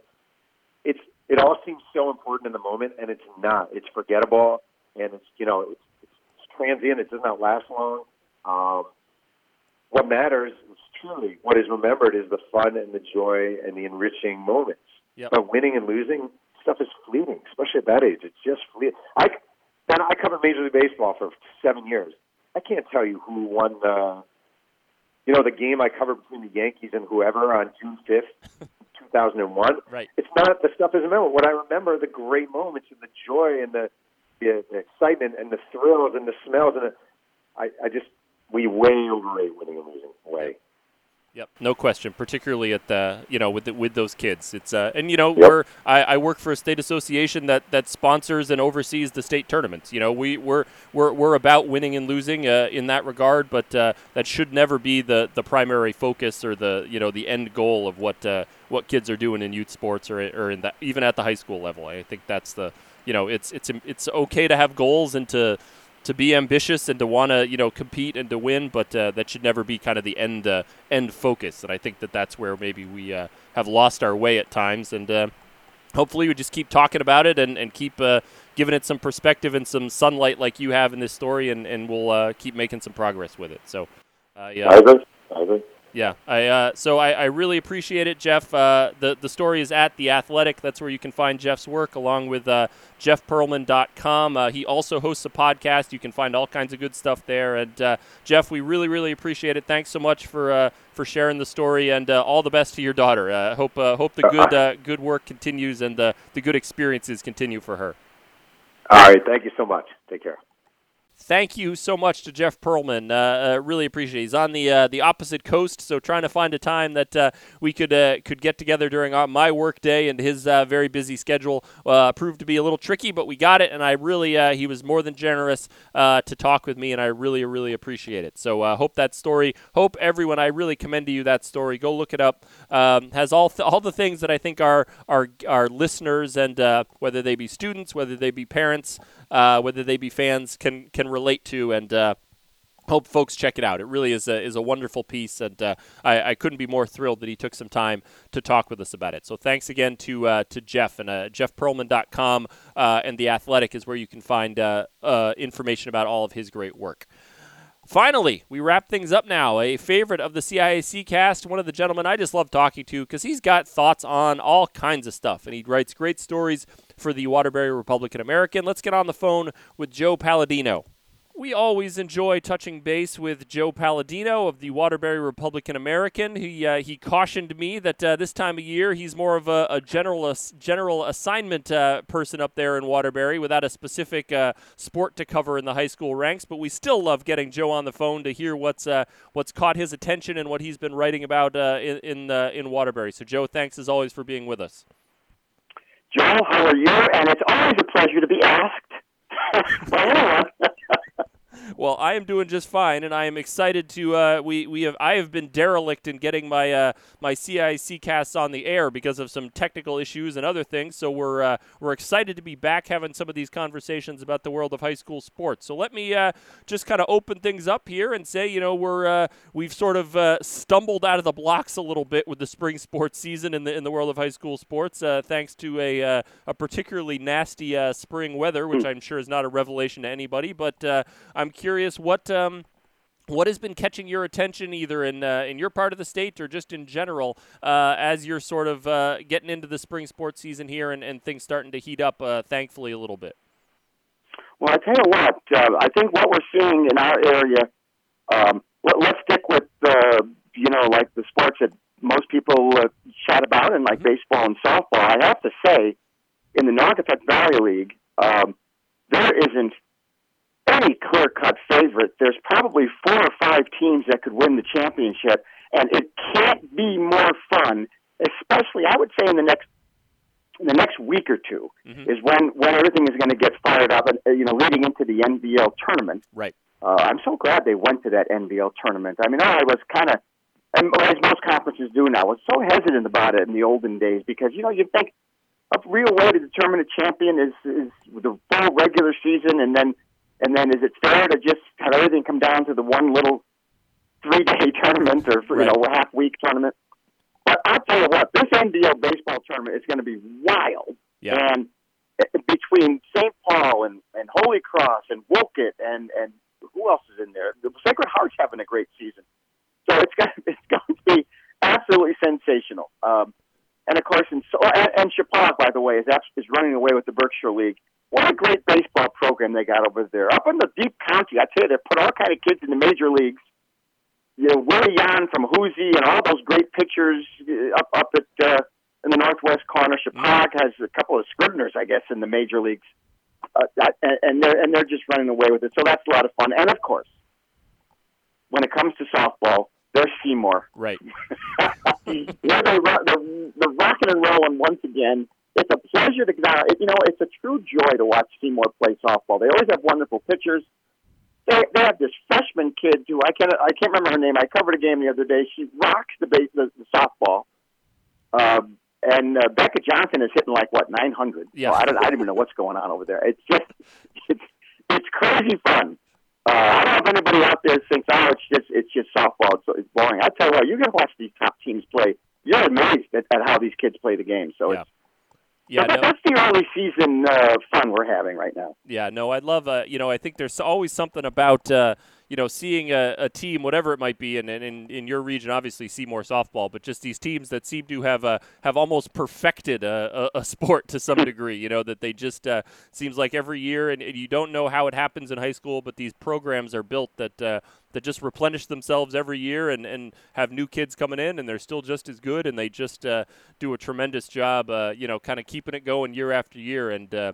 it's it all seems so important in the moment, and it's not. It's forgettable, and it's you know it's, it's transient. It does not last long. Um, what matters is truly what is remembered is the fun and the joy and the enriching moments. Yep. But winning and losing stuff is fleeting, especially at that age. It's just fleeting. I man, I covered Major League Baseball for seven years. I can't tell you who won the, you know, the game I covered between the Yankees and whoever on June fifth, two thousand and one. Right. It's not the stuff isn't remembered. What I remember are the great moments and the joy and the, the, the excitement and the thrills and the smells and the, I, I just we way overrate winning and losing. Way. Yep, no question. Particularly at the you know with the, with those kids, it's uh, and you know Yep. we're I, I work for a state association that, that sponsors and oversees the state tournaments. You know we we're we're, we're about winning and losing uh, in that regard, but uh, that should never be the, the primary focus or the you know the end goal of what uh, what kids are doing in youth sports or or in that even at the high school level. I think that's the you know it's it's it's okay to have goals and to to be ambitious and to want to you know compete and to win, but uh, that should never be kind of the end uh, end focus. And I think that that's where maybe we uh, have lost our way at times. And uh, hopefully we just keep talking about it and, and keep uh, giving it some perspective and some sunlight like you have in this story, and, and we'll uh, keep making some progress with it. So, yeah. Yeah, I uh, so I, I really appreciate it, Jeff. Uh, the the story is at the Athletic. That's where you can find Jeff's work, along with uh, jeffpearlman.com. Uh, he also hosts a podcast. You can find all kinds of good stuff there. And uh, Jeff, we really really appreciate it. Thanks so much for uh, for sharing the story, and uh, all the best to your daughter. Hope hope the good good work continues and the the good experiences continue for her. All right. Thank you so much. Take care. Thank you so much to Jeff Pearlman. Uh, uh, really appreciate. it. He's on the uh, the opposite coast, so trying to find a time that uh, we could uh, could get together during our, my work day and his uh, very busy schedule uh, proved to be a little tricky, but we got it, and I really uh, he was more than generous uh, to talk with me, and I really really appreciate it. So uh, hope that story, hope everyone, I really commend to you that story. Go look it up. Um, has all th- all the things that I think our our our listeners and uh, whether they be students, whether they be parents, uh, whether they be fans, can can relate to and. Uh, hope folks check it out. It really is a, is a wonderful piece, and uh, I, I couldn't be more thrilled that he took some time to talk with us about it. So thanks again to uh, to Jeff and uh, jeffpearlman.com uh, and the Athletic is where you can find uh, uh, information about all of his great work. Finally, we wrap things up now. A favorite of the CIAC cast, one of the gentlemen I just love talking to because he's got thoughts on all kinds of stuff, and he writes great stories for the Waterbury Republican American. Let's get on the phone with Joe Palladino. We always enjoy touching base with Joe Palladino of the Waterbury Republican American. He uh, he cautioned me that uh, this time of year he's more of a, a general general assignment uh, person up there in Waterbury without a specific uh, sport to cover in the high school ranks. But we still love getting Joe on the phone to hear what's uh, what's caught his attention and what he's been writing about uh, in in, in Waterbury. So Joe, thanks as always for being with us. Joe, how are you? And it's always a pleasure to be asked by anyone. Well, I am doing just fine, and I am excited to. Uh, we we have I have been derelict in getting my uh, my CIC casts on the air because of some technical issues and other things. So we're uh, we're excited to be back having some of these conversations about the world of high school sports. So let me uh, just kind of open things up here and say, you know, we're uh, we've sort of uh, stumbled out of the blocks a little bit with the spring sports season in the in the world of high school sports, thanks to a a particularly nasty spring weather, which hmm. I'm sure is not a revelation to anybody. But I'm curious what um, what has been catching your attention, either in uh, in your part of the state or just in general, uh, as you're sort of uh, getting into the spring sports season here and, and things starting to heat up, uh, thankfully, a little bit? Well, I tell you what, uh, I think what we're seeing in our area. Um, let, us stick with you know like the sports that most people uh, chat about, and like mm-hmm. baseball and softball. I have to say, in the Naugatuck Valley League, um, there isn't any clear cut favorite. There's probably four or five teams that could win the championship, and it can't be more fun. Especially, I would say, in the next the next week or 2 mm-hmm. is when when everything is going to get fired up, and you know, leading into the NVL tournament. Right. Uh, I'm so glad they went to that NVL tournament. I mean, I was kind of, and as most conferences do now, I was so hesitant about it in the olden days because you know you think a real way to determine a champion is is the full regular season and then and then is it fair to just have everything come down to the one little three day tournament or you know half week tournament? But I'll tell you what, this NVL baseball tournament is going to be wild. Yeah. And between St. Paul and, and Holy Cross and Wolcott and and who else is in there? The Sacred Heart's having a great season, so it's going it's going to be absolutely sensational. Um, and of course, in, and, and Shepaug, by the way, is is running away with the Berkshire League. What a great baseball program they got over there. Up in the deep county, I tell you, they put all kind of kids in the major leagues. You know, Willie Yan from Hoosier and all those great pitchers uh, up up at uh, in the northwest corner. Shepaug has a couple of Scribners, I guess, in the major leagues, uh, and they're and they're just running away with it. So that's a lot of fun. And of course, when it comes to softball, there's Seymour. Right. they're, they're, they're, they're rocking and rolling once again it's a pleasure to uh, you know it's a true joy to watch Seymour play softball. They always have wonderful pitchers. They, they have this freshman kid who I can't I can't remember her name. I covered a game the other day. She rocks the base, the, the softball. Um, and uh, Becca Johnson is hitting like what 900. Yeah, so I don't I don't even know what's going on over there. It's just it's it's crazy fun. Uh, I don't know if anybody out there thinks, oh, it's just it's just softball. It's, it's boring. I tell you what, you can watch these top teams play. You're amazed at, at how these kids play the game. So yeah. it's yeah, no. that's the early season uh, fun we're having right now. Yeah, no, I love. Uh, you know, I think there's always something about uh, you know seeing a, a, team, whatever it might be, and in, in your region, obviously Seymour softball, but just these teams that seem to have uh, have almost perfected a, a, a, sport to some degree. You know, that they just uh, seems like every year, and, and, you don't know how it happens in high school, but these programs are built that uh, that just replenish themselves every year and, and have new kids coming in and they're still just as good and they just uh, do a tremendous job, uh, you know, kind of keeping it going year after year. And uh,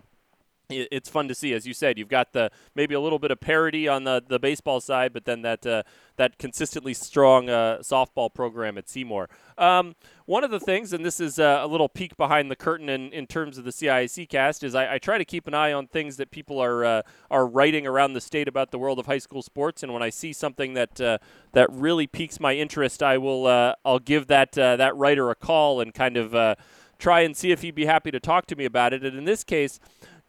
it's fun to see. As you said, you've got the maybe a little bit of parity on the, the baseball side, but then that uh, that consistently strong uh, softball program at Seymour. Um, one of the things, and this is uh, a little peek behind the curtain in, in terms of the CIAC cast, is I, I try to keep an eye on things that people are uh, are writing around the state about the world of high school sports, and when I see something that uh, that really piques my interest, I will uh, I'll give that that writer a call and kind of try and see if he'd be happy to talk to me about it. And in this case.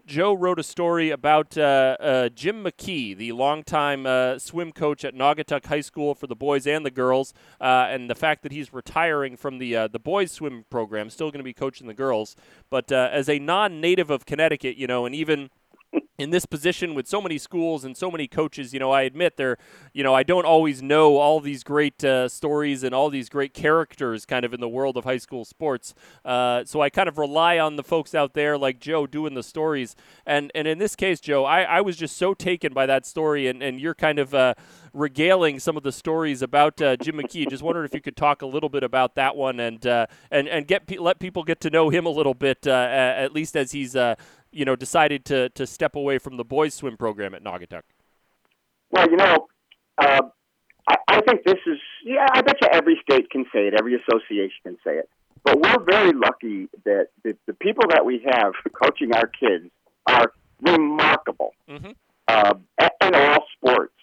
Joe wrote a story about uh, uh, Jim McKee, the longtime uh, swim coach at Naugatuck High School for the boys and the girls, uh, and the fact that he's retiring from the uh, the boys swim program, still going to be coaching the girls. But uh, as a non-native of Connecticut, you know, and even in this position with so many schools and so many coaches, you know, I admit there, you know, I don't always know all these great uh, stories and all these great characters kind of in the world of high school sports. Uh, so I kind of rely on the folks out there like Joe doing the stories. And and in this case, Joe, I, I was just so taken by that story and, and you're kind of uh, regaling some of the stories about uh, Jim McKee. Just wondering if you could talk a little bit about that one and uh, and and get let people get to know him a little bit, uh, at least as he's you know, decided to, to step away from the boys swim program at Naugatuck? Well, you know, uh, I, I think this is, yeah, I bet you every state can say it, every association can say it. But we're very lucky that the, the people that we have coaching our kids are remarkable mm-hmm. uh, in all sports.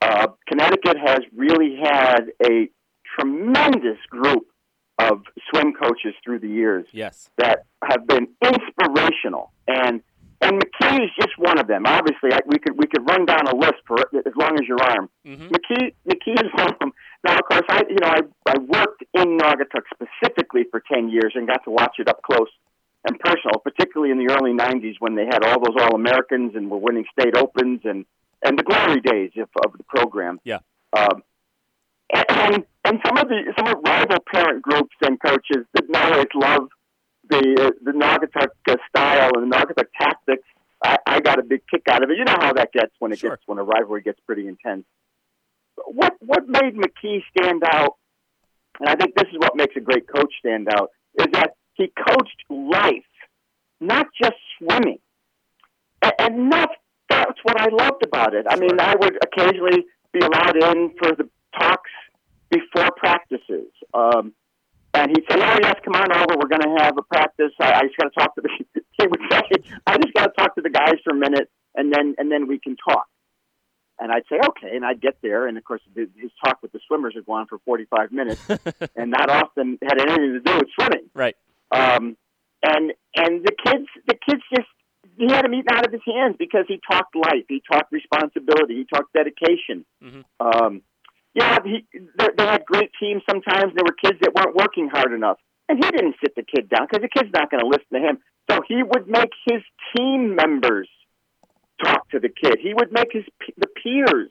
Uh, Connecticut has really had a tremendous group of swim coaches through the years yes. that have been inspirational and and McKee is just one of them. Obviously, I, we could we could run down a list for as long as your arm. Mm-hmm. McKee McKee is one of them. Now, of course, I you know I I worked in Naugatuck specifically for ten years and got to watch it up close and personal, particularly in the early '90s when they had all those All Americans and were winning state opens and and the glory days of, of the program. Yeah. Um, and and some of the some of rival parent groups and coaches did not always love the the Naugatuck uh, style and the Naugatuck tactics, I, I got a big kick out of it. You know how that gets when it sure. gets when a rivalry gets pretty intense. What what made McKee stand out, and I think this is what makes a great coach stand out, is that he coached life, not just swimming, and, and that's that's what I loved about it. I mean, I would occasionally be allowed in for the talks before practices. Um, and he'd say, "Oh yes, come on over. We're going to have a practice. I, I just got to talk to the." He would say, "I just got to talk to the guys for a minute, and then and then we can talk." And I'd say, "Okay," and I'd get there, and of course, his talk with the swimmers would go on for forty-five minutes, and not often had anything to do with swimming. Right. Um, and and the kids, the kids just he had them eaten out of his hands because he talked life, he talked responsibility, he talked dedication. Mm-hmm. Um, yeah, he, they, they had great teams sometimes. There were kids that weren't working hard enough. And he didn't sit the kid down because the kid's not going to listen to him. So he would make his team members talk to the kid. He would make his the peers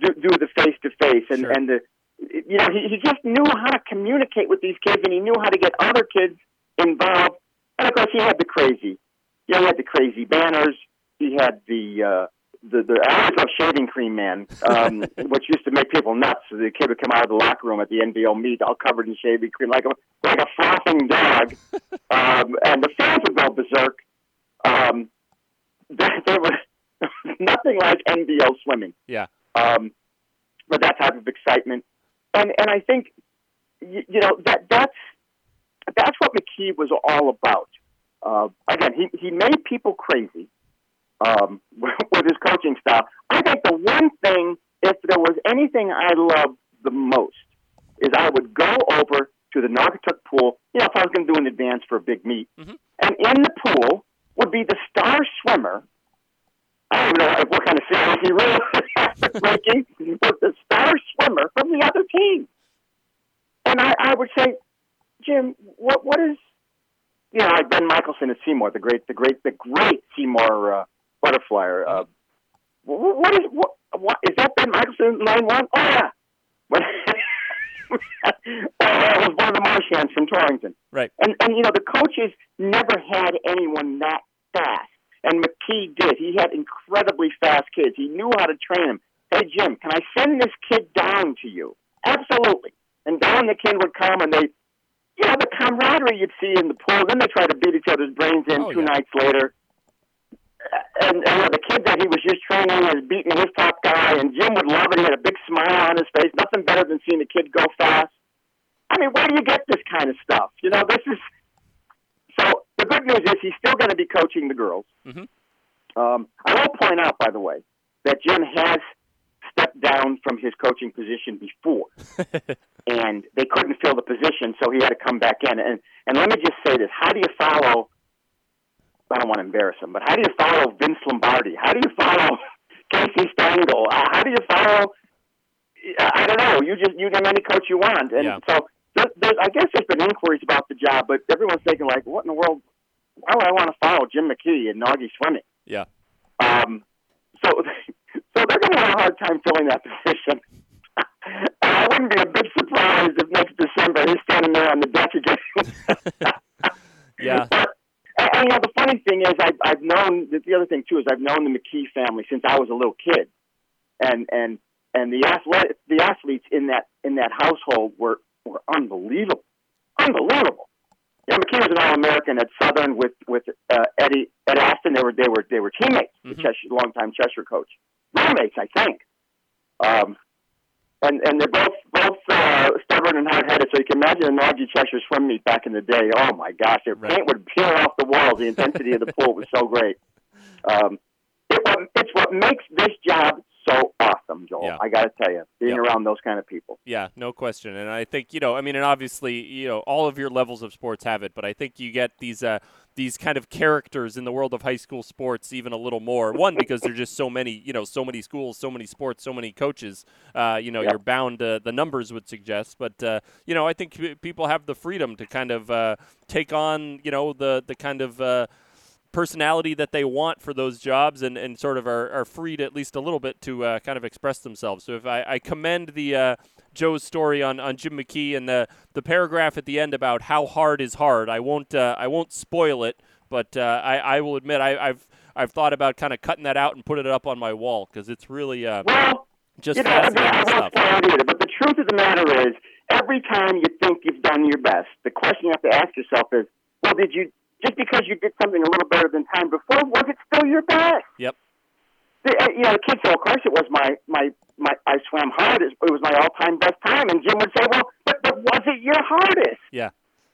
do, do the face to face and sure. and the you know he, he just knew how to communicate with these kids and he knew how to get other kids involved. And of course, he had the crazy. You know, he had the crazy banners. He had the uh, the the Alamo shaving cream man, um, which used to make people nuts. The kid would come out of the locker room at the NVL meet, all covered in shaving cream, like a like a frothing dog, um, and the fans would go berserk. Um, there, there was nothing like NVL swimming. Yeah. Um, but that type of excitement, and and I think you, you know that that's that's what McKee was all about. Uh, again, he he made people crazy um, with his coaching style. I think the one thing, if there was anything I loved the most, is I would go over to the Naugatuck pool. You know, if I was going to do an advance for a big meet, mm-hmm. and in the pool would be the star swimmer. I don't know what kind of series he really was making, but the star swimmer from the other team. And I, I would say, Jim, what what is you know, like Ben Michelson at Seymour, the great, the great, the great Seymour uh, butterflyer. Uh, what is what, what is that? Ben Michelson line one? Oh yeah. that was one of the Marchands from Torrington. Right. And and you know the coaches never had anyone that fast, and McKee did. He had incredibly fast kids. He knew how to train them. Hey Jim, can I send this kid down to you? Absolutely. And down the kid would come, and they, you know, the camaraderie you'd see in the pool. Then they try to beat each other's brains in oh, two yeah. nights later and, and the kid that he was just training was beating his top guy, and Jim would love it. He had a big smile on his face. Nothing better than seeing a kid go fast. I mean, where do you get this kind of stuff? You know, this is so. The good news is he's still going to be coaching the girls. Mm-hmm. Um, I will point out, by the way, that Jim has stepped down from his coaching position before, and they couldn't fill the position, so he had to come back in. And and let me just say this: How do you follow? I don't want to embarrass him, but how do you follow Vince Lombardi? How do you follow Casey Stengel? Uh, how do you follow? I don't know. You just you name any coach you want, and yeah. so there, there, I guess there's been inquiries about the job, but everyone's thinking like, what in the world? Why would I want to follow Jim McKee and Naughty swimming? Yeah. Um, so, so they're going to have a hard time filling that position. I wouldn't be a bit surprised if next December he's standing there on the deck again. yeah. But, and, and, you know, the funny thing is, I've, I've known the other thing too is I've known the McKee family since I was a little kid, and and and the athletic the athletes in that in that household were were unbelievable, unbelievable. Yeah, McKee was an All American at Southern with with uh, Eddie Ed Aston. They were they were they were teammates. Mm-hmm. The Cheshire, longtime Cheshire coach, roommates, I think. Um, and and they're both both uh, stubborn and hard headed. So you can imagine an Augie Cheshire swim meet back in the day. Oh my gosh, their right. paint would peel off the walls. The intensity of the pool was so great. Um, it, it's what makes this job so awesome, Joel. Yeah. I got to tell you, being yep. around those kind of people. Yeah, no question. And I think you know, I mean, and obviously, you know, all of your levels of sports have it, but I think you get these uh, these kind of characters in the world of high school sports even a little more. One because there's just so many, you know, so many schools, so many sports, so many coaches. Uh, you know, yep. you're bound. Uh, the numbers would suggest, but uh, you know, I think people have the freedom to kind of uh, take on, you know, the the kind of uh, personality that they want for those jobs and, and sort of are, are freed at least a little bit to uh, kind of express themselves. So if I, I commend the uh, Joe's story on, on Jim McKee and the, the paragraph at the end about how hard is hard. I won't uh, I won't spoil it, but uh, I, I will admit I, have I've thought about kind of cutting that out and putting it up on my wall because it's really uh, well, just you know, fascinating I stuff. Either, but the truth of the matter is, every time you think you've done your best, the question you have to ask yourself is, well, did you just because you did something a little better than time before, was it still your best? Yep. The, uh, you know, the kids say, of course, it was my my my. I swam hard. It was my all-time best time. And Jim would say, well, but, but was it your hardest? Yeah.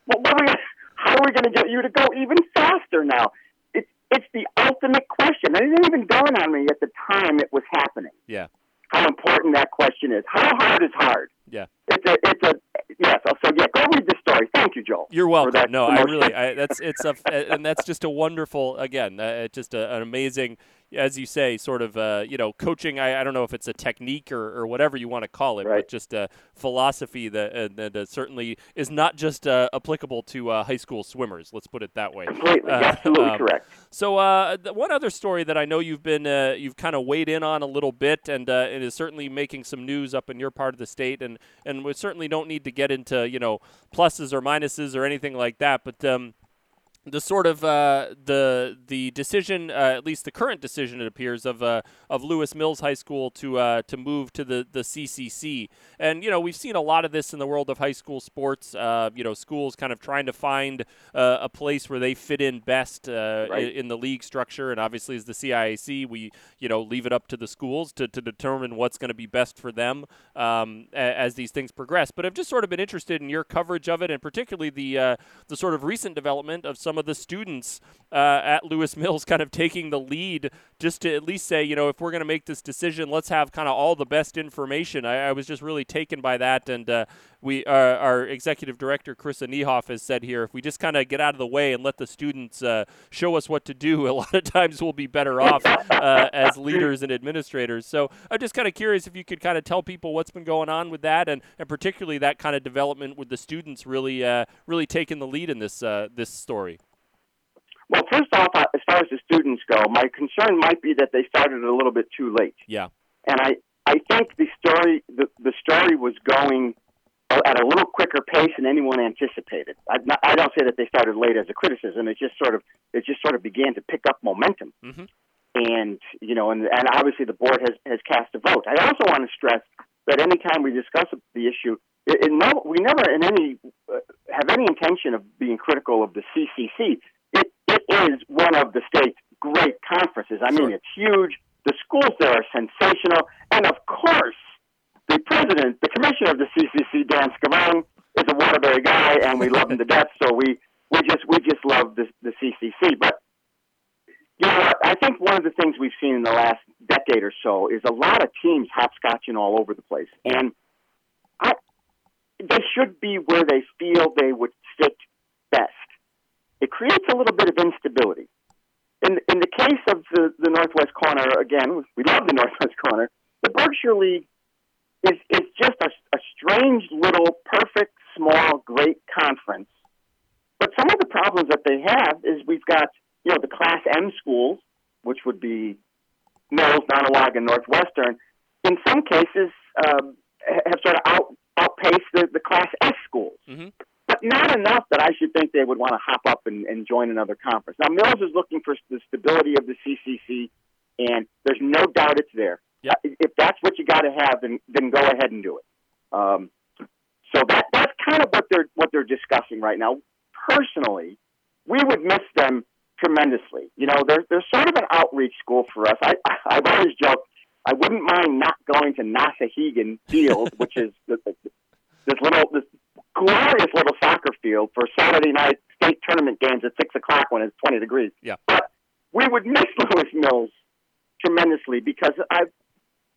Well, what are we, how are we going to get you to go even faster now? It's it's the ultimate question. And it didn't even dawn on me at the time it was happening. Yeah. How important that question is. How hard is hard? Yeah. It's a it's a yes. So yeah, go read the story. Thank you, Joel. You're welcome. No, I really I, that's it's a and that's just a wonderful again, uh, just a, an amazing as you say, sort of, uh, you know, coaching. I, I don't know if it's a technique or, or whatever you want to call it, right. but just a philosophy that, uh, that uh, certainly is not just uh, applicable to uh, high school swimmers. Let's put it that way. Completely, uh, absolutely um, correct. So, one other story that I know you've been you've kind of weighed in on a little bit, and it is certainly making some news up in your part of the state, and and we certainly don't need to get into you know pluses or minuses or anything like that, but. Um, the sort of uh, the the decision, uh, at least the current decision, it appears of uh, of Lewis Mills High School to uh, to move to the the CCC, and you know we've seen a lot of this in the world of high school sports. Uh, you know, schools kind of trying to find uh, a place where they fit in best right. in, in, the league structure, and obviously as the CIAC, we you know leave it up to the schools to, to determine what's going to be best for them um, as these things progress. But I've just sort of been interested in your coverage of it, and particularly the the sort of recent development of some some of the students uh, at Lewis Mills kind of taking the lead just to at least say, you know, if we're going to make this decision, let's have kind of all the best information. I, I was just really taken by that. And uh, we, uh, our executive director, Karissa Niehoff, has said here, if we just kind of get out of the way and let the students uh, show us what to do, a lot of times we'll be better off uh, as leaders and administrators. So I'm just kind of curious if you could kind of tell people what's been going on with that, and, and particularly that kind of development with the students really, uh, really taking the lead in this, this story. Well, first off, uh, as far as the students go, my concern might be that they started a little bit too late. Yeah. And I, I think the story, the, the story was going at a little quicker pace than anyone anticipated. I, not, I don't say that they started late as a criticism. It just sort of, it just sort of began to pick up momentum. Mm-hmm. And you know, and, and obviously the board has has cast a vote. I also want to stress that anytime we discuss the issue, it, it no, we never in any uh, have any intention of being critical of the CCC is one of the state's great conferences. I mean, it's huge. The schools there are sensational. And of course, the president, the commissioner of the CCC, Dan Scavone, is a Waterbury guy, and we love him to death. So we, we just we just love the, the CCC. But you know, I think one of the things we've seen in the last decade or so is a lot of teams hopscotching all over the place, and I, they should be where they feel they would fit best it creates a little bit of instability. In, in the case of the, the Northwest Corner, again, we love the Northwest Corner, the Berkshire League is, is just a, a strange little perfect, small, great conference. But some of the problems that they have is we've got, you know, the Class M schools, which would be Mills, Nonnewaug, and Northwestern, in some cases, um, have sort of out, outpaced the, the Class S schools. Mm-hmm. But not enough that I should think they would want to hop up and, and join another conference. Now, Mills is looking for the stability of the CCC, and there's no doubt it's there. Yep. Uh, If that's what you got to have, then then go ahead and do it. Um, so that that's kind of what they're what they're discussing right now. Personally, we would miss them tremendously. You know, they're they're sort of an outreach school for us. I I've always joked I wouldn't mind not going to Nassahegan Field, which is the, the, this little this glorious little soccer field for Saturday night state tournament games at six o'clock when it's twenty degrees. Yeah. But we would miss Lewis Mills tremendously because I've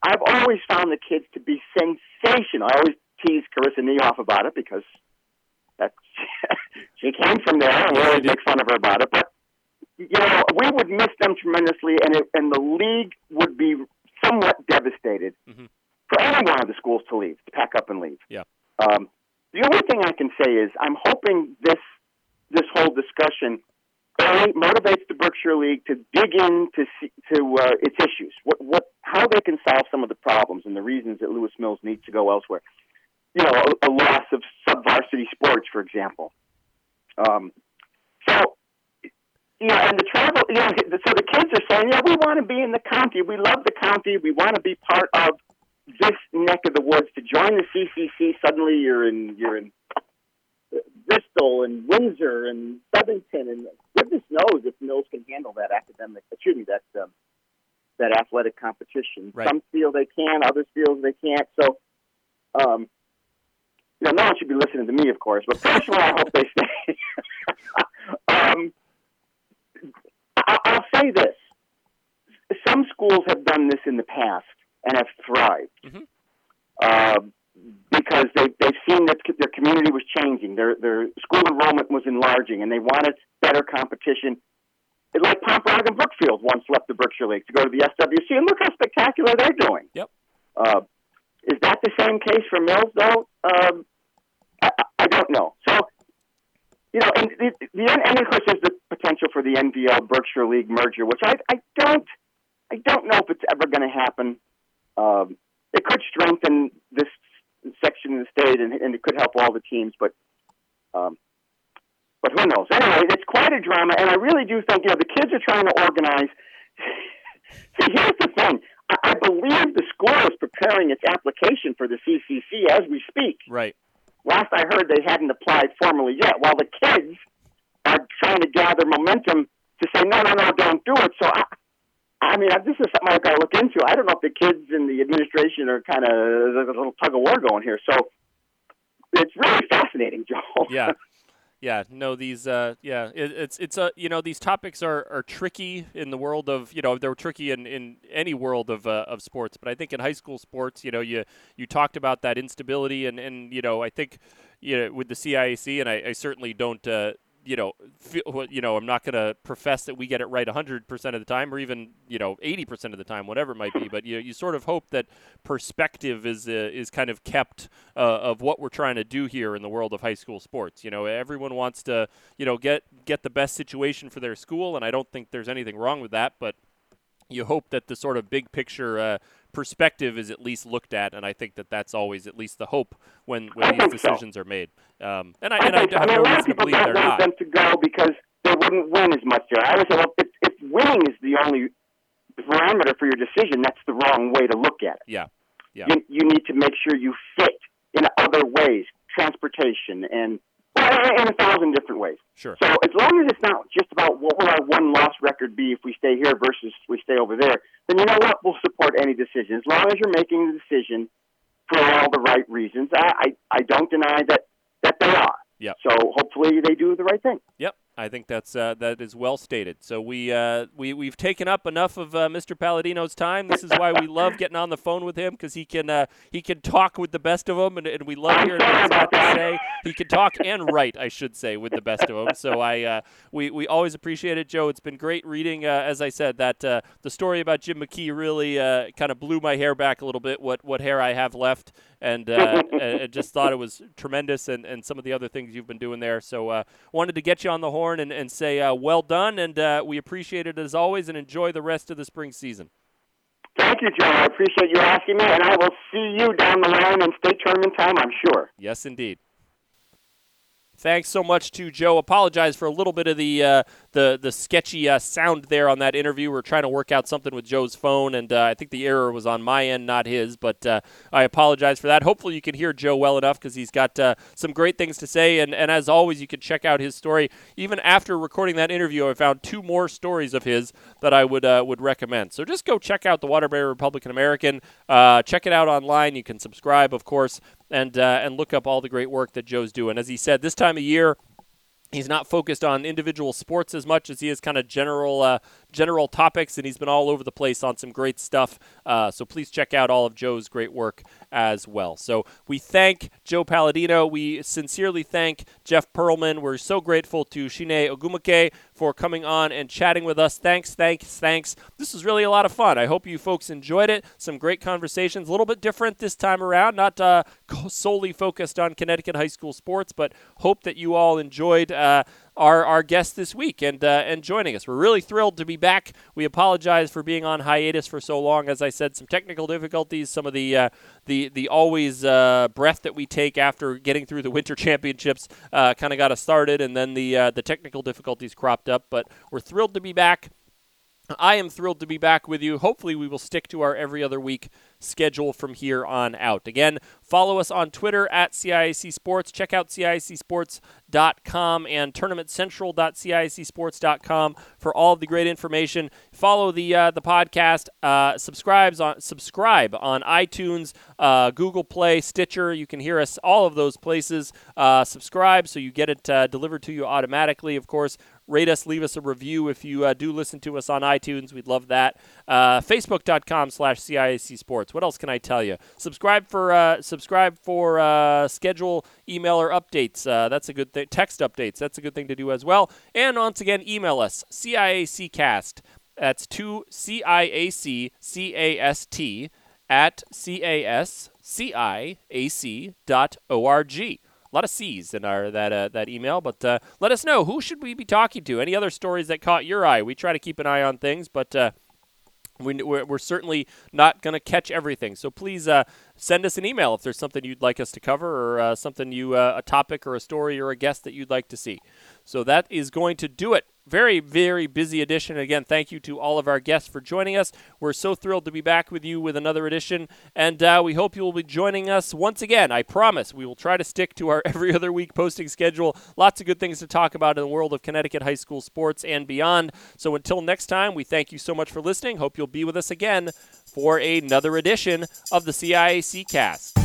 I've always found the kids to be sensational. I always tease Karissa Niehoff about it because that's she came from there, and we always make fun of her about it. But you know, we would miss them tremendously, and it, and the league would be somewhat devastated Mhm. for any one of the schools to leave, to pack up and leave. Yeah. Um, the only thing I can say is I'm hoping this this whole discussion motivates the Berkshire League to dig into to uh, its issues, what what how they can solve some of the problems and the reasons that Lewis Mills needs to go elsewhere. You know, a, a loss of sub-varsity sports, for example. Um, so, you know, and the travel, you know, so the kids are saying, yeah, we want to be in the county. We love the county. We want to be part of this neck of the woods. To join the CCC, suddenly you're in you're in Bristol and Windsor and Southington, and goodness knows if Mills can handle that academic, excuse me, that um, that athletic competition. Right. Some feel they can, others feel they can't. So, um, you know, no one should be listening to me, of course, but personally, I hope they stay. um, I- I'll say this: some schools have done this in the past and have thrived. Mhm. Uh, because they they've seen that their community was changing, their their school enrollment was enlarging, and they wanted better competition. It's like Pomperaug and Brookfield once left the Berkshire League to go to the SWC, and look how spectacular they're doing. Yep. Uh, is that the same case for Mills, though? Um, I, I- don't know. So, you know, and the, the and of course there's the potential for the NVL Berkshire League merger, which I I don't I don't know if it's ever going to happen. Um, it could strengthen this section of the state, and, and it could help all the teams, but um, but who knows? Anyway, it's quite a drama, and I really do think you know the kids are trying to organize. See, here's the thing. I, I believe the school is preparing its application for the CCC as we speak. Right. Last I heard, they hadn't applied formally yet. While the kids are trying to gather momentum to say, no, no, no, don't do it. So, I, I mean, this is something I've got to look into. I don't know if the kids in the administration are kind of there's a little tug of war going here. So, it's really fascinating, Joe. Yeah. Yeah, no, these, uh, yeah, it, it's it's uh, you know these topics are, are tricky in the world of you know they're tricky in, in any world of uh, of sports, but I think in high school sports, you know, you you talked about that instability, and, and you know I think you know with the CIAC, and I, I certainly don't uh, you know feel, you know I'm not going to profess that we get it right 100 percent of the time, or even you know 80 percent of the time, whatever it might be, but you you sort of hope that perspective is uh, is kind of kept uh, of what we're trying to do here in the world of high school sports. You know, everyone wants to, you know, get get the best situation for their school, and I don't think there's anything wrong with that. But you hope that the sort of big picture uh, perspective is at least looked at, and I think that that's always at least the hope when, when these think so. decisions are made. Um, and I, I, and I have I mean, no reason to believe they're not. them to go because they wouldn't win as much. I always say, well, if, if winning is the only parameter for your decision, that's the wrong way to look at it. Yeah, yeah. You, you need to make sure you fit in other ways, transportation and in a thousand different ways. Sure. So as long as it's not just about what will our one loss record be if we stay here versus we stay over there, then you know what? We'll support any decision as long as you're making the decision for all the right reasons. I I, I don't deny that that they are. Yep. So hopefully they do the right thing. Yep, I think that's uh, that is well stated. So we uh, we we've taken up enough of uh, Mr. Palladino's time. This is why we love getting on the phone with him because he can uh, he can talk with the best of them, and, and we love hearing what he's got to say. He can talk and write, I should say, with the best of them. So I uh, we we always appreciate it, Joe. It's been great reading. Uh, as I said, that the story about Jim McKee really kind of blew my hair back a little bit. What what hair I have left, and just thought it was tremendous, and, and some of the other things you've been doing there. So wanted to get you on the horn and, and say uh, well done, and uh, we appreciate it as always, and enjoy the rest of the spring season. Thank you, John. I appreciate you asking me, and I will see you down the line in state tournament time, I'm sure. Yes, indeed. Thanks so much to Joe. Apologize for a little bit of the uh, the the sketchy uh, sound there on that interview. We're trying to work out something with Joe's phone, and uh, I think the error was on my end, not his. But uh, I apologize for that. Hopefully, you can hear Joe well enough because he's got uh, some great things to say. And, and as always, you can check out his story. Even after recording that interview, I found two more stories of his that I would uh, would recommend. So just go check out the Waterbury Republican American. check it out online. You can subscribe, of course, and uh, and look up all the great work that Joe's doing. As he said, this time of year, he's not focused on individual sports as much as he is kind of general uh, general topics, and he's been all over the place on some great stuff. Uh, so please check out all of Joe's great work as well. So we thank Joe Palladino. We sincerely thank Jeff Pearlman. We're so grateful to Chiney Ogwumike for coming on and chatting with us. Thanks, thanks, thanks. This was really a lot of fun. I hope you folks enjoyed it. Some great conversations, a little bit different this time around, not uh, solely focused on Connecticut high school sports, but hope that you all enjoyed. Uh, our, our guest this week and uh, and joining us. We're really thrilled to be back. We apologize for being on hiatus for so long. As I said, some technical difficulties, some of the uh, the the always uh, breath that we take after getting through the winter championships uh, kind of got us started, and then the uh, the technical difficulties cropped up. But we're thrilled to be back. I am thrilled to be back with you. Hopefully, we will stick to our every other week schedule from here on out. Again, follow us on Twitter at CIAC Sports. Check out CIACSports.com and TournamentCentral.CIACSports.com for all of the great information. Follow the uh, the podcast. Uh, subscribes on subscribe on iTunes, uh, Google Play, Stitcher. You can hear us all of those places. Uh, subscribe so you get it uh, delivered to you automatically. Of course, rate us, leave us a review if you uh, do listen to us on iTunes. We'd love that. Uh, Facebook.com slash CIAC Sports. What else can I tell you? Subscribe for uh, subscribe for uh, schedule email or updates. Uh, that's a good thing. Text updates. That's a good thing to do as well. And once again, email us CIACcast. That's two C I A C C A S T at C A S C I A C dot O R G a lot of C's in our that uh, that email. But uh, let us know who should we be talking to. Any other stories that caught your eye? We try to keep an eye on things, but. Uh, we, we're certainly not going to catch everything. So please uh, send us an email if there's something you'd like us to cover or uh, something you, uh, a topic or a story or a guest that you'd like to see. So that is going to do it very, very busy edition. Again, thank you to all of our guests for joining us. We're so thrilled to be back with you with another edition, and uh, we hope you will be joining us once again. I promise we will try to stick to our every other week posting schedule. Lots of good things to talk about in the world of Connecticut high school sports and beyond. So until next time, we thank you so much for listening. Hope you'll be with us again for another edition of the CIAC Cast.